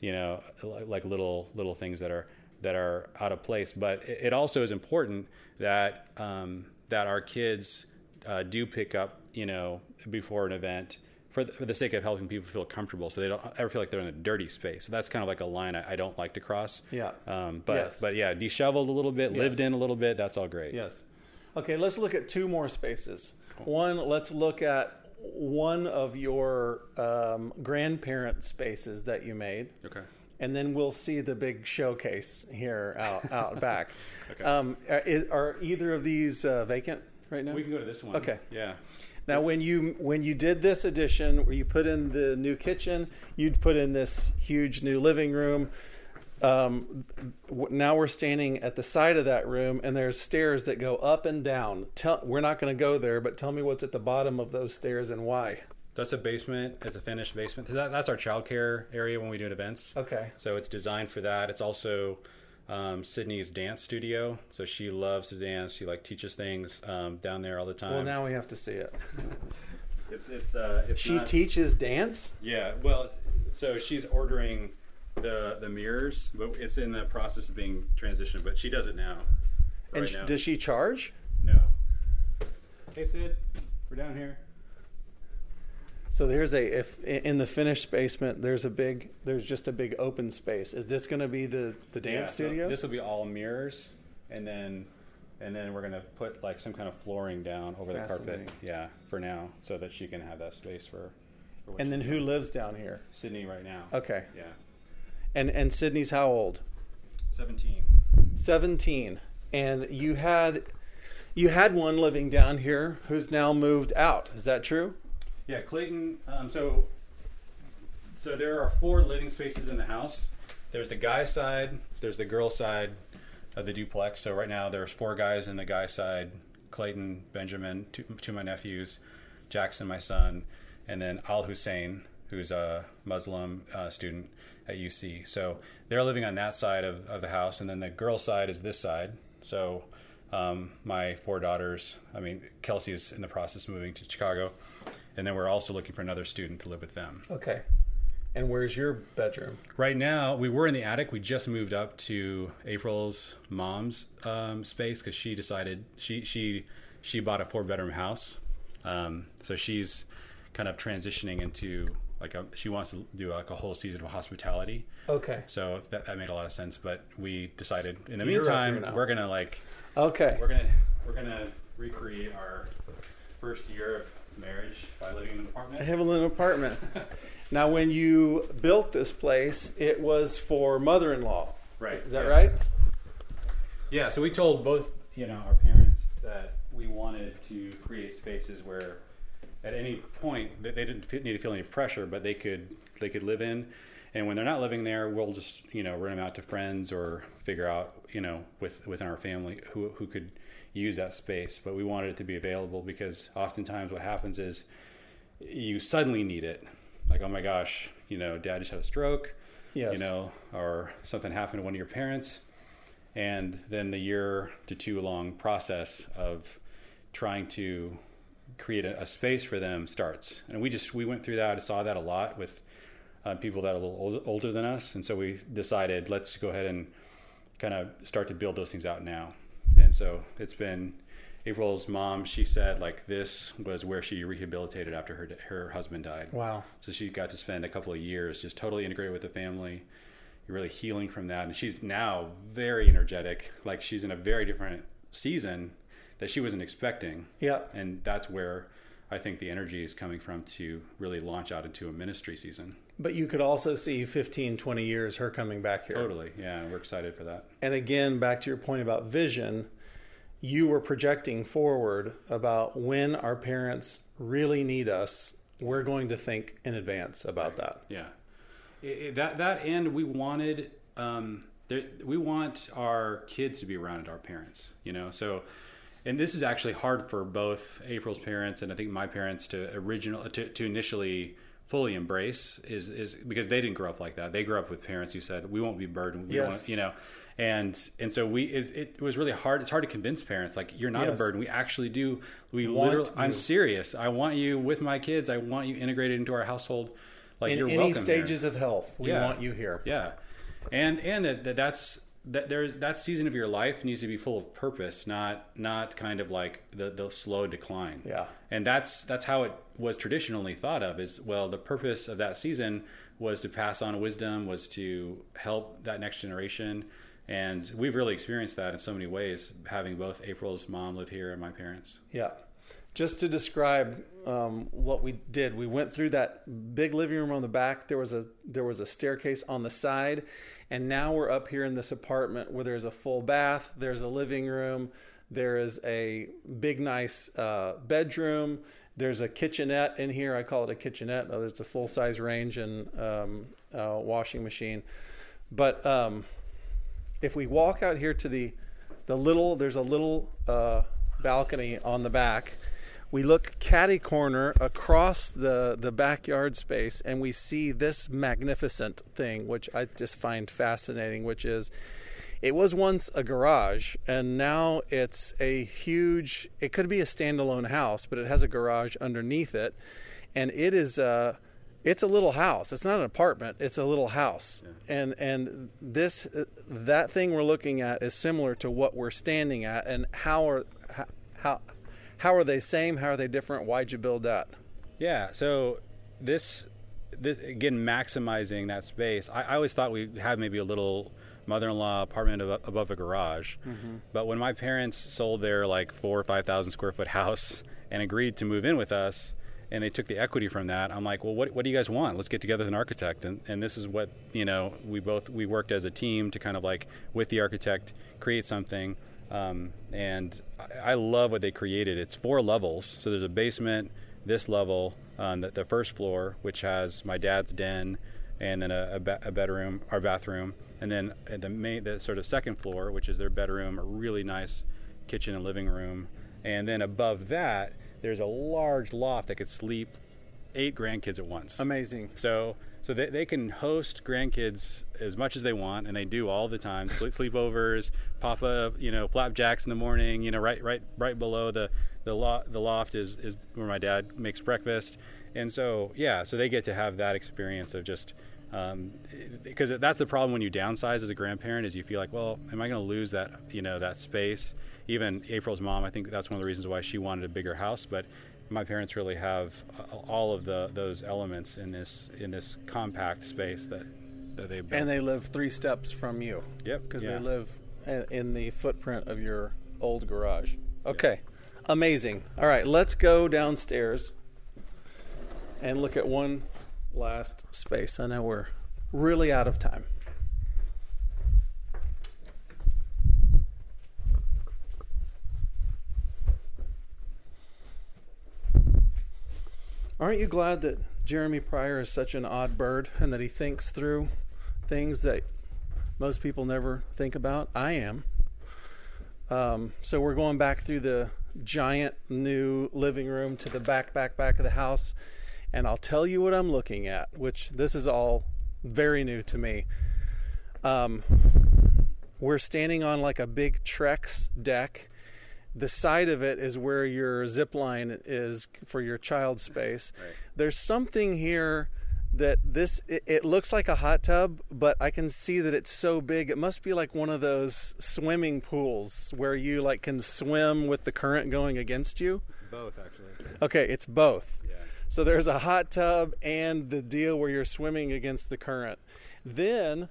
you know like little little things that are that are out of place. But it it also is important that um, that our kids uh, do pick up you know before an event. For the, for the sake of helping people feel comfortable, so they don't ever feel like they're in a dirty space. So that's kind of like a line I, I don't like to cross. Yeah. Um, but Yes. but yeah, disheveled a little bit, lived in a little bit. That's all great. Yes. Okay, let's look at two more spaces. One, let's look at one of your um, grandparent spaces that you made. Okay. and then we'll see the big showcase here out out back. Okay. Um, are, are either of these uh, vacant right now? We can go to this one. Okay. Yeah. Now, when you when you did this addition, where you put in the new kitchen, you'd put in this huge new living room. Um, now we're standing at the side of that room, and there's stairs that go up and down. Tell, we're not going to go there, but tell me what's at the bottom of those stairs and why. That's a basement. It's a finished basement. That, that's our childcare area when we do events. Okay. So it's designed for that. It's also um, Sydney's dance studio. So she loves to dance. She like teaches things um, down there all the time. Well, now we have to see it. it's it's uh, it's She not- teaches dance. Yeah. Well, so she's ordering the the mirrors, but it's in the process of being transitioned. But she does it now. And right sh- now. does she charge? No. Hey Sid, we're down here. So there's a if in the finished basement there's a big there's just a big open space. Is this going to be the the dance Yeah, so studio? this will be all mirrors, and then and then we're gonna put like some kind of flooring down over the carpet. Yeah, for now, so that she can have that space for. for and then who lives down here? Sydney right now. Okay. Yeah, And and Sydney's how old? seventeen. 17. And you had you had one living down here who's now moved out. Is that true? Yeah, Clayton. Um, so, so there are four living spaces in the house. There's the guy side. There's the girl side of the duplex. So right now there's four guys in the guy side: Clayton, Benjamin, two, two of my nephews, Jackson, my son, and then Al Hussein, who's a Muslim uh, student at UC. So they're living on that side of, of the house, and then the girl side is this side. So. Um, my four daughters. I mean, Kelsey is in the process of moving to Chicago, and then we're also looking for another student to live with them. Okay. And where's your bedroom? Right now, we were in the attic. We just moved up to April's mom's um, space because she decided she she she bought a four bedroom house, um, so she's kind of transitioning into like a, she wants to do like a whole season of hospitality. Okay. So that, that made a lot of sense. But we decided in the You're meantime we're gonna like Okay. we're gonna we're gonna recreate our first year of marriage by living in an apartment. I have a little apartment. now, when you built this place, it was for mother-in-law. Right. Is that yeah. right? Yeah, so we told both, you know, our parents that we wanted to create spaces where, at any point, they they didn't need to feel any pressure, but they could they could live in, and when they're not living there, we'll just you know rent them out to friends or figure out you know with within our family who who could use that space. But we wanted it to be available because oftentimes what happens is you suddenly need it, like oh my gosh, you know, dad just had a stroke Yes. you know, or something happened to one of your parents, and then the year to two long process of trying to create a, a space for them starts. And we just we went through that. I saw that a lot with uh, people that are a little older, older than us, and so we decided let's go ahead and kind of start to build those things out now. So it's been April's mom. She said like this was where she rehabilitated after her her husband died. Wow. So she got to spend a couple of years just totally integrated with the family, really healing from that. And she's now very energetic. Like she's in a very different season that she wasn't expecting. Yeah. And that's where I think the energy is coming from to really launch out into a ministry season. But you could also see 15, 20 years her coming back here. Totally. Yeah. We're excited for that. And again, back to your point about vision, you were projecting forward about when our parents really need us. We're going to think in advance about that. Yeah, I- I- that that end we wanted um, there, we want our kids to be around our parents, you know. So, and this is actually hard for both April's parents and I think my parents to original to, to initially fully embrace is is because they didn't grow up like that. They grew up with parents who said we won't be burdened, we Yes. won't, you know. And and so we it, it was really hard. It's hard to convince parents like you're not Yes. a burden. We actually do. We Want literally. I'm serious. I want you with my kids. I want you integrated into our household. Like In you're any welcome here. stages of health, we Yeah. want you here. Yeah, and and that, that that's that there's that season of your life needs to be full of purpose, not not kind of like the the slow decline. Yeah. and that's that's how it was traditionally thought of. Is well, the purpose of that season was to pass on wisdom, was to help that next generation. And we've really experienced that in so many ways, having both April's mom live here and my parents. Yeah. Just to describe um, what we did, we went through that big living room on the back. There was a there was a staircase on the side, and now we're up here in this apartment where there's a full bath, there's a living room, there is a big nice uh, bedroom, there's a kitchenette in here. I call it a kitchenette. Uh, There's a full size range and um, uh, washing machine, but um, if we walk out here to the the little there's a little uh, balcony on the back. We look catty corner across the the backyard space and we see this magnificent thing which i just find fascinating which is it was once a garage and now it's a huge it could be a standalone house but it has a garage underneath it. And it is uh it's a little house. It's not an apartment. It's a little house. And and this uh, that thing we're looking at is similar to what we're standing at. And how are how how are they same? How are they different? Why'd you build that? Yeah. So this this again maximizing that space. I, I always thought we had maybe a little mother-in-law apartment above a garage, mm-hmm. but when my parents sold their like four or five thousand square foot house and agreed to move in with us. And they took the equity from that. I'm like, well, what, what do you guys want? Let's get together with an architect, and, and this is what you know. We both we worked as a team to kind of like with the architect create something um, and I, I love what they created. It's four levels, so there's a basement, this level, um, the, the first floor, which has my dad's den, and then a, a, ba- a bedroom, our bathroom, and then the main, the sort of second floor, which is their bedroom, a really nice kitchen and living room, and then above that, there's a large loft that could sleep eight grandkids at once. Amazing. So so they, they can host grandkids as much as they want, and they do all the time. Sleep, sleepovers, Papa, you know, flapjacks in the morning. You know, right right right below the the, lo- the loft is is where my dad makes breakfast, and so yeah, so they get to have that experience of just because um, that's the problem when you downsize as a grandparent is you feel like well am i going to lose that you know that space even april's mom i think that's one of the reasons why she wanted a bigger house but my parents really have uh, all of the those elements in this in this compact space that that they built. And they live three steps from you. Yep. Because yeah. they live in the footprint of your old garage. Okay. Amazing. All right, let's go downstairs and look at one last space. I know we're really out of time. Aren't you glad that Jeremy Pryor is such an odd bird and that he thinks through things that most people never think about? I am. Um, so we're going back through the giant new living room to the back, back, back of the house. And I'll tell you what I'm looking at, which this is all very new to me. Um, we're standing on like a big Trex deck the side of it is where your zip line is for your child space. Right. There's something here that this it, it, looks like a hot tub, but I can see that it's so big. It must be like one of those swimming pools where you like can swim with the current going against you. It's both actually. Okay, it's both. Yeah. So there's a hot tub and the deal where you're swimming against the current. Then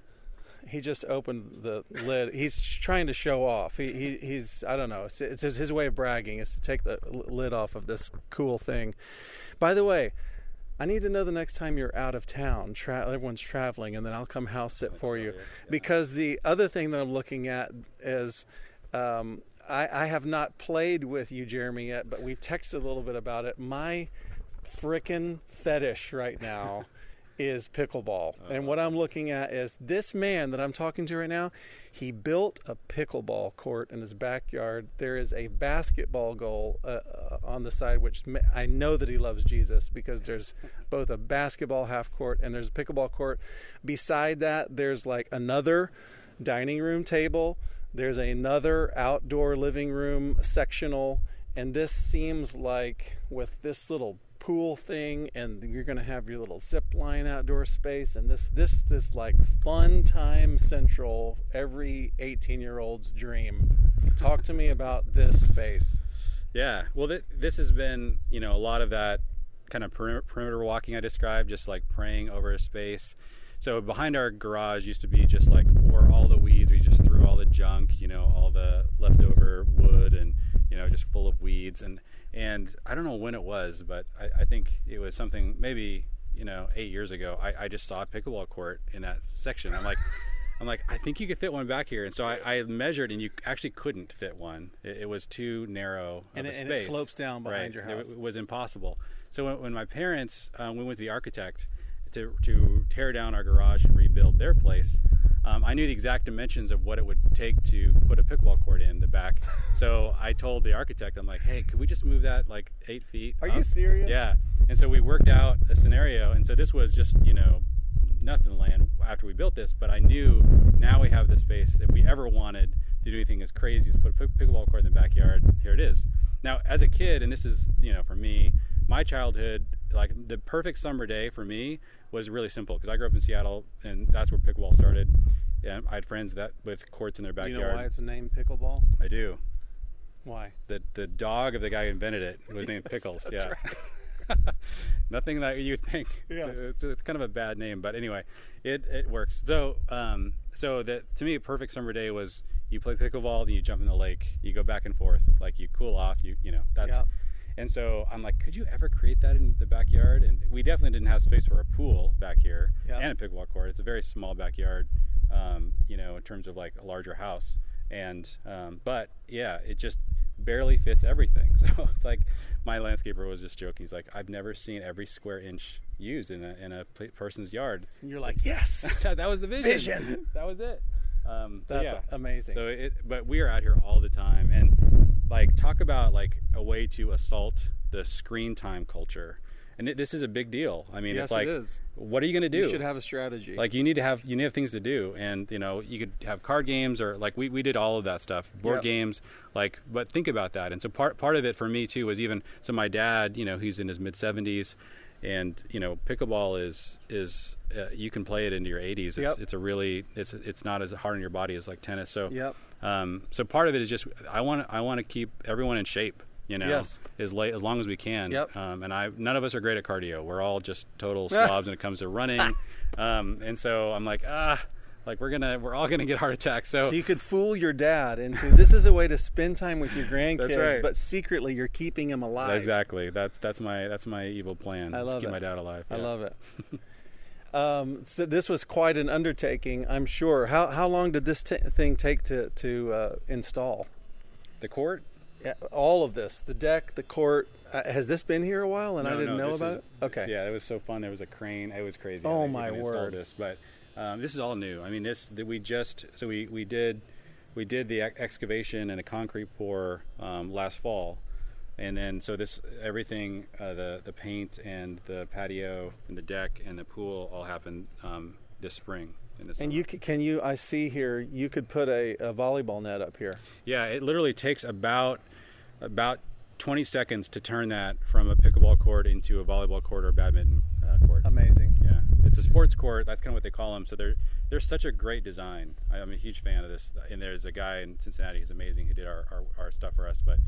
he just opened the lid. He's trying to show off. He, he he's I don't know. It's, it's his way of bragging is to take the lid off of this cool thing. By the way, I need to know the next time you're out of town. Tra- everyone's traveling, and then I'll come house sit for you. Yeah. Because the other thing that I'm looking at is. Um, I, I have not played with you, Jeremy, yet, but we've texted a little bit about it. My frickin' fetish right now is pickleball. Oh, and what I'm looking at is this man that I'm talking to right now, he built a pickleball court in his backyard. There is a basketball goal uh, uh, on the side, which I know that he loves Jesus because there's both a basketball half court and there's a pickleball court. Beside that, there's like another dining room table, there's another outdoor living room sectional. And this seems like with this little pool thing and you're going to have your little zip line outdoor space and this this this like fun time central every 18 year old's dream. Talk to me about this space. Yeah well th- this has been you know a lot of that kind of perimeter walking i described just like praying over a space. So behind our garage used to be just like or all the weeds we just threw all the junk you know all the leftover wood and you know just full of weeds. And and I don't know when it was, but I, I think it was something maybe you know eight years ago. I, I just saw a pickleball court in that section. I'm like. I'm like, I think you could fit one back here, and so I, I measured, and you actually couldn't fit one. It, it was too narrow and, it, and it, slopes down behind right. your house. It, it, was impossible. So when, when my parents, um, we went to the architect to to tear down our garage and rebuild their place, um, I knew the exact dimensions of what it would take to put a pickleball court in the back. So I told the architect, I'm like, hey, could we just move that like eight feet? Are up? you serious? Yeah. And so we worked out a scenario. And so this was just, you know, nothing land after we built this, but I knew now we have the space. If we ever wanted to do anything as crazy as put a pickleball court in the backyard, here it is. Now, as a kid, and this is, you know, for me, my childhood, like the perfect summer day for me was really simple because I grew up in Seattle and that's where pickleball started. Yeah, I had friends that with courts in their backyard. Do you know why it's named pickleball? I do. Why? The the dog of the guy who invented it was named Pickles. yeah. Right. Nothing that you think. Yes. It's, it's, kind of a bad name, but anyway, it, it works. So um, so that to me, a perfect summer day was you play pickleball, then you jump in the lake, you go back and forth, like you cool off, you you know that's. And so I'm like, could you ever create that in the backyard? And we definitely didn't have space for a pool back here and a pickleball court. It's a very small backyard, um, you know, in terms of like a larger house. And um, but yeah, it just barely fits everything. So it's like my landscaper was just joking. He's like, I've never seen every square inch used in a in a person's yard. And you're like, yes, that was the vision. Vision. that was it. Um, That's yeah. amazing. So it, but we are out here all the time, and like talk about like a way to assault the screen time culture. and this is a big deal. I mean, Yes, it's like, it is. what are you going to do? You should have a strategy. like you need to have you need to have things to do and you know you could have card games or like we, we did all of that stuff board Yep. games like but think about that and so part part of it for me too was even so my dad you know he's in his mid 70s and you know pickleball is is uh, you can play it into your 80s it's, Yep. it's a really it's it's not as hard on your body as like tennis so Yep. Um, so part of it is just I want I want to keep everyone in shape you know Yes. as late as long as we can Yep. um, and I none of us are great at cardio we're all just total slobs when it comes to running um, and so I'm like ah like we're gonna we're all gonna get heart attacks so, So you could fool your dad into this is a way to spend time with your grandkids, right. but secretly you're keeping him alive. exactly that's that's my that's my evil plan I Just love keep it. my dad alive I yeah. love it. um, so this was quite an undertaking, I'm sure. How how long did this t- thing take to to uh, install? the court Yeah, all of this, the deck, the court. Uh, has this been here a while and I didn't no, know about is- it? Okay. Yeah, it was so fun. There was a crane. It was crazy. Oh, my word. This, but um, this is all new. I mean, this that we just so we we did we did the ex- excavation and the concrete pour um, last fall, and then so this everything uh, the the paint and the patio and the deck and the pool all happened um, this spring. In the And summer. you c- can you I see here you could put a, a volleyball net up here. Yeah, it literally takes about about 20 seconds to turn that from a pickleball court into a volleyball court or badminton uh, court. Amazing. Yeah, it's a sports court. That's kind of what they call them. So they're they're such a great design. I- I'm a huge fan of this. And there's a guy in Cincinnati who's amazing who did our, our, our stuff for us. But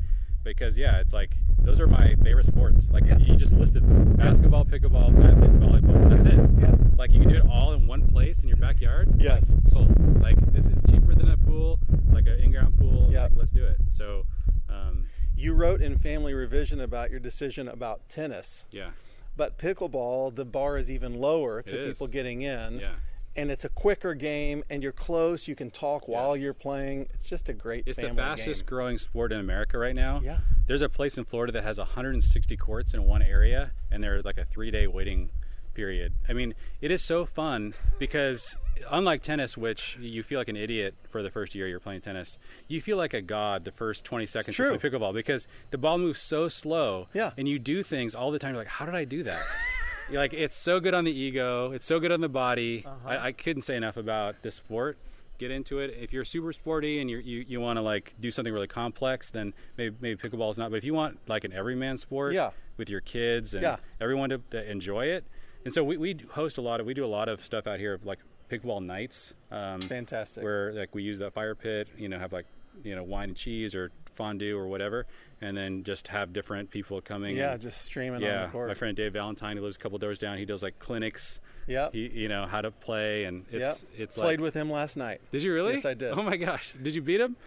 because yeah, it's like those are my favorite sports. Like you just listed them. basketball, pickleball, badminton, volleyball. That's it. Yeah. Like you can do it all in one place in your backyard. Yes. Like, sold. Like this is cheaper than a pool, like an in-ground pool. Yeah. Like, let's do it. So. Um, You wrote in Family Revision about your decision about tennis, yeah. but pickleball the bar is even lower to people getting in. Yeah. And it's a quicker game, and you're close. You can talk while you're playing. It's just a great. It's the fastest game. growing sport in America right now. Yeah. There's a place in Florida that has 160 courts in one area, and they're like a three day waiting period. I mean, it is so fun because unlike tennis, which you feel like an idiot for the first year you're playing tennis, you feel like a god the first 20 seconds you play pickleball because the ball moves so slow. Yeah. And you do things all the time. You're like, how did I do that? You're like, it's so good on the ego. It's so good on the body. Uh-huh. I, I couldn't say enough about this sport. Get into it. If you're super sporty and you're, you you want to like do something really complex, then maybe maybe pickleball is not. But if you want like an everyman sport, Yeah. with your kids and Yeah. everyone to, to enjoy it. And so we, we host a lot of we do a lot of stuff out here of like pickleball nights. Um, Fantastic. Where like we use that fire pit, you know, have like you know wine and cheese or fondue or whatever, and then just have different people coming. Yeah, and- just streaming yeah, on the court. my friend Dave Valentine, who lives a couple doors down, he does like clinics. Yeah. You know how to play, and it's yep. it's Played like. with him last night. did you really? Yes, I did. Oh my gosh, did you beat him?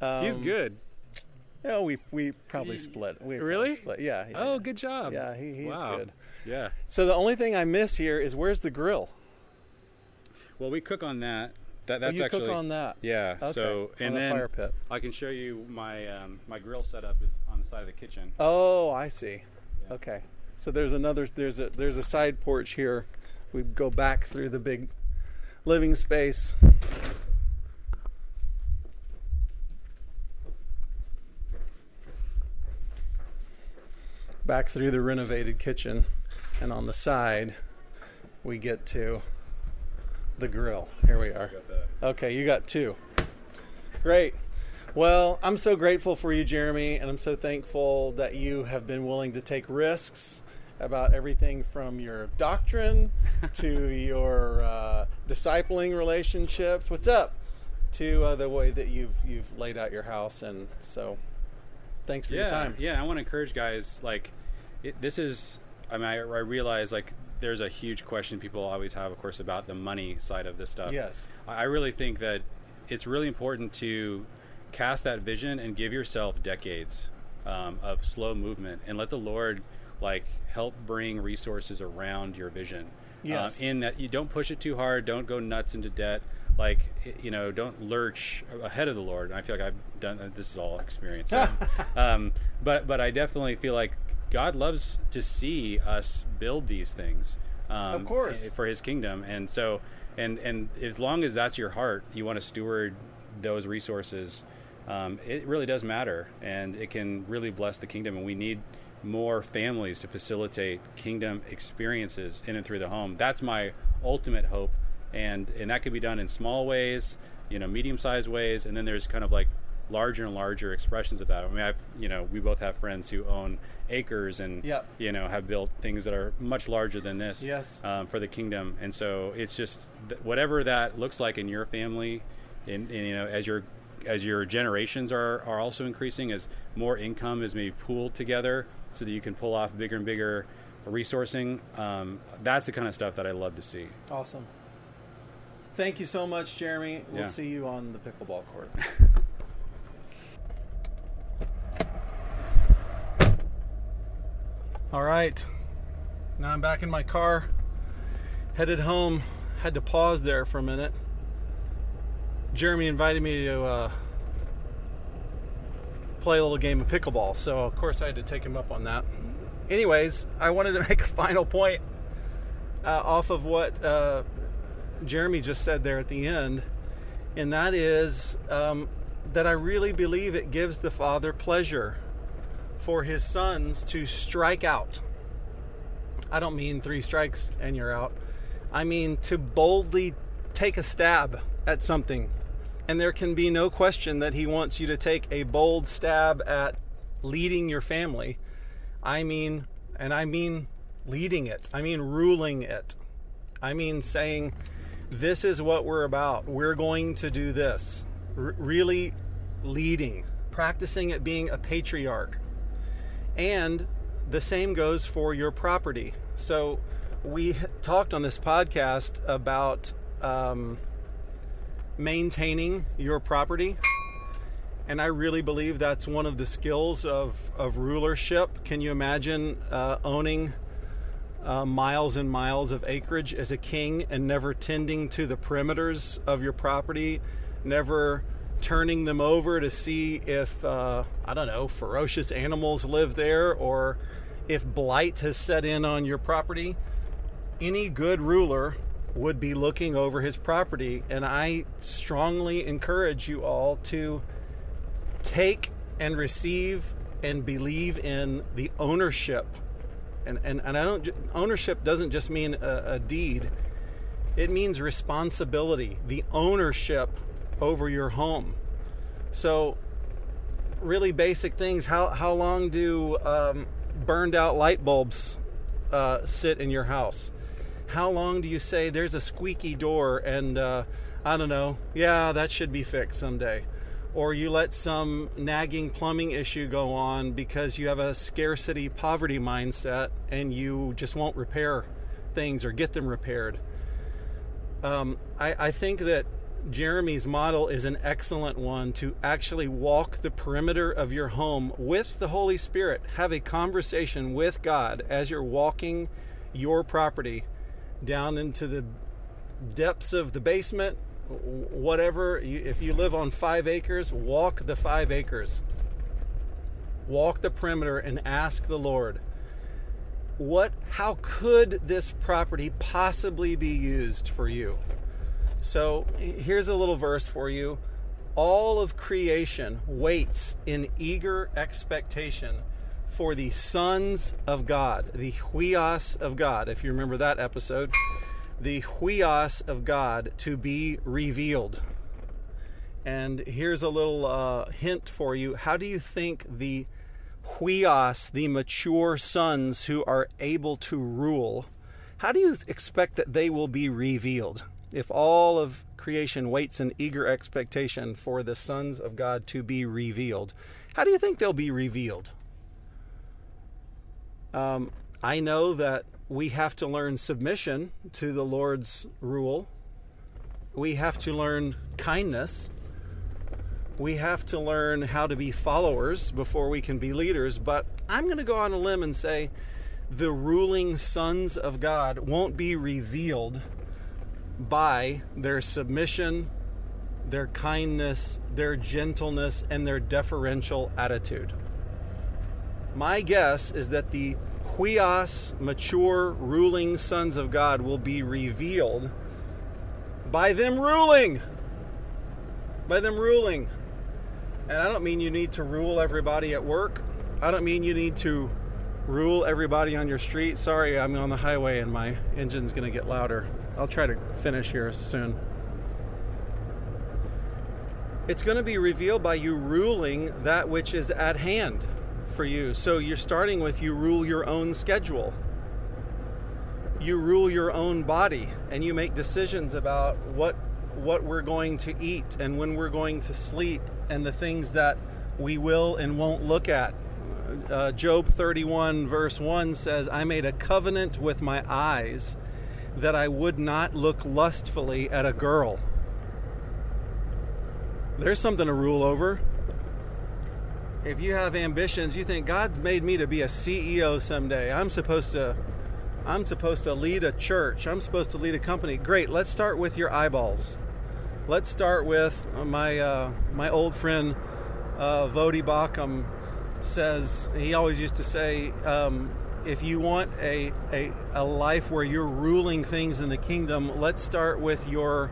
He's Um, good. Yeah, we we probably split. We probably Really? Split. Yeah. yeah. Oh, good job. Yeah, he, he's wow. good. Yeah. So the only thing I miss here is where's the grill? Well, we cook on that. That Oh, that's you actually cook on that. Yeah. Okay, So and the then fire pit. I can show you my um, my grill setup is on the side of the kitchen. Oh, I see. Yeah. Okay. So there's another there's a there's a side porch here. We go back through the big living space. Back through the renovated kitchen and on the side we get to the grill. Here we are. Okay, you got two. Great. Well, I'm so grateful for you, Jeremy, and I'm so thankful that you have been willing to take risks about everything from your doctrine to your uh, discipling relationships. What's up? To uh, the way that you've you've laid out your house, and so thanks for yeah, your time. Yeah, I want to encourage guys like it, this is. I mean, I, I realize like there's a huge question people always have, of course, about the money side of this stuff. Yes. I really think that it's really important to cast that vision and give yourself decades um, of slow movement and let the Lord like help bring resources around your vision. Yes. Uh, in that you don't push it too hard, don't go nuts into debt. Like you know, don't lurch ahead of the Lord. And I feel like I've done this is all experience. so, um, but but I definitely feel like God loves to see us build these things. Um, Of course. for His kingdom, and so and and as long as that's your heart, you want to steward those resources um, it really does matter, and it can really bless the kingdom. And we need more families to facilitate kingdom experiences in and through the home. That's my ultimate hope, and and that can be done in small ways, you know, medium-sized ways, and then there's kind of like larger and larger expressions of that. I mean, I've you know, we both have friends who own acres and Yep. you know have built things that are much larger than this Yes. um, for the kingdom. And so it's just th- whatever that looks like in your family, in, in you know as your as your generations are are also increasing, as more income is maybe pooled together, so that you can pull off bigger and bigger resourcing. Um, that's the kind of stuff that I love to see. Awesome. Thank you so much, Jeremy. We'll Yeah. see you on the pickleball court. All right. Now I'm back in my car, headed home. Had to pause there for a minute. Jeremy invited me to uh, play a little game of pickleball, so of course I had to take him up on that. Anyways, I wanted to make a final point uh, off of what uh, Jeremy just said there at the end, and that is um, that I really believe it gives the Father pleasure for his sons to strike out. I don't mean three strikes and you're out. I mean to boldly take a stab at something. And there can be no question that he wants you to take a bold stab at leading your family. I mean, and I mean leading it, I mean ruling it. I mean saying, this is what we're about. We're going to do this. R- really leading, practicing at being a patriarch. And the same goes for your property. So, we talked on this podcast about um, maintaining your property. And I really believe that's one of the skills of, of rulership. Can you imagine uh, owning uh, miles and miles of acreage as a king and never tending to the perimeters of your property, never turning them over to see if, uh, I don't know, ferocious animals live there or if blight has set in on your property? Any good ruler would be looking over his property. And I strongly encourage you all to take and receive and believe in the ownership and, and, and I don't ownership doesn't just mean a, a deed it means responsibility the ownership over your home. So really basic things how, how long do um, burned out light bulbs uh, sit in your house? How long do you say there's a squeaky door and uh, i don't know yeah that should be fixed someday? Or you let some nagging plumbing issue go on because you have a scarcity poverty mindset and you just won't repair things or get them repaired. Um, I, I think that Jeremy's model is an excellent one to actually walk the perimeter of your home with the Holy Spirit. Have a conversation with God as you're walking your property down into the depths of the basement whatever if you live on five acres walk the five acres walk the perimeter and ask the lord what how could this property possibly be used for you so here's a little verse for you all of creation waits in eager expectation for the sons of god the huios of god if you remember that episode the huios of God to be revealed. And here's a little uh, hint for you. How do you think the huios, the mature sons who are able to rule, how do you expect that they will be revealed? If all of creation waits in eager expectation for the sons of God to be revealed, how do you think they'll be revealed? Um, I know that we have to learn submission to the Lord's rule. We have to learn kindness. We have to learn how to be followers before we can be leaders. But I'm going to go on a limb and say the ruling sons of God won't be revealed by their submission, their kindness, their gentleness, and their deferential attitude. My guess is that the huios, mature, ruling sons of God will be revealed by them ruling. By them ruling. And I don't mean you need to rule everybody at work. I don't mean you need to rule everybody on your street. Sorry, I'm on the highway and my engine's going to get louder. I'll try to finish here soon. It's going to be revealed by you ruling that which is at hand for you. So you're starting with you rule your own schedule. You rule your own body and you make decisions about what what we're going to eat and when we're going to sleep and the things that we will and won't look at. Uh, Job 31, verse 1 says, I made a covenant with my eyes that I would not look lustfully at a girl. There's something to rule over. If you have ambitions, you think God made me to be a CEO someday. I'm supposed to I'm supposed to lead a church. I'm supposed to lead a company. Great. Let's start with your eyeballs. Let's start with my uh, my old friend uh, Voddie Baucham says he always used to say, um, if you want a, a a life where you're ruling things in the kingdom, let's start with your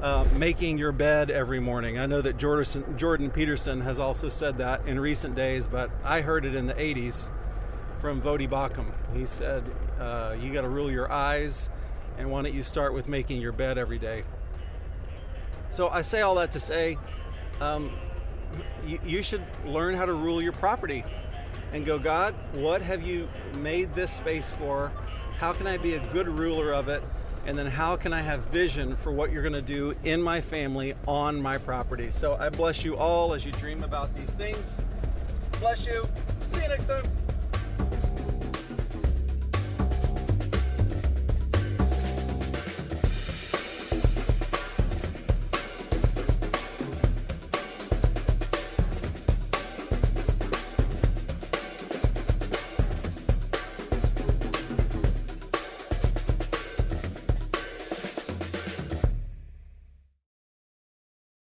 uh, making your bed every morning. I know that Jordan, Jordan Peterson has also said that in recent days, but I heard it in the 80s from Voddie Baucham. He said, uh, You got to rule your eyes, and why don't you start with making your bed every day? So I say all that to say, um, you, you should learn how to rule your property and go, God, what have you made this space for? How can I be a good ruler of it? And then how can I have vision for what you're going to do in my family on my property? So I bless you all as you dream about these things. Bless you. See you next time.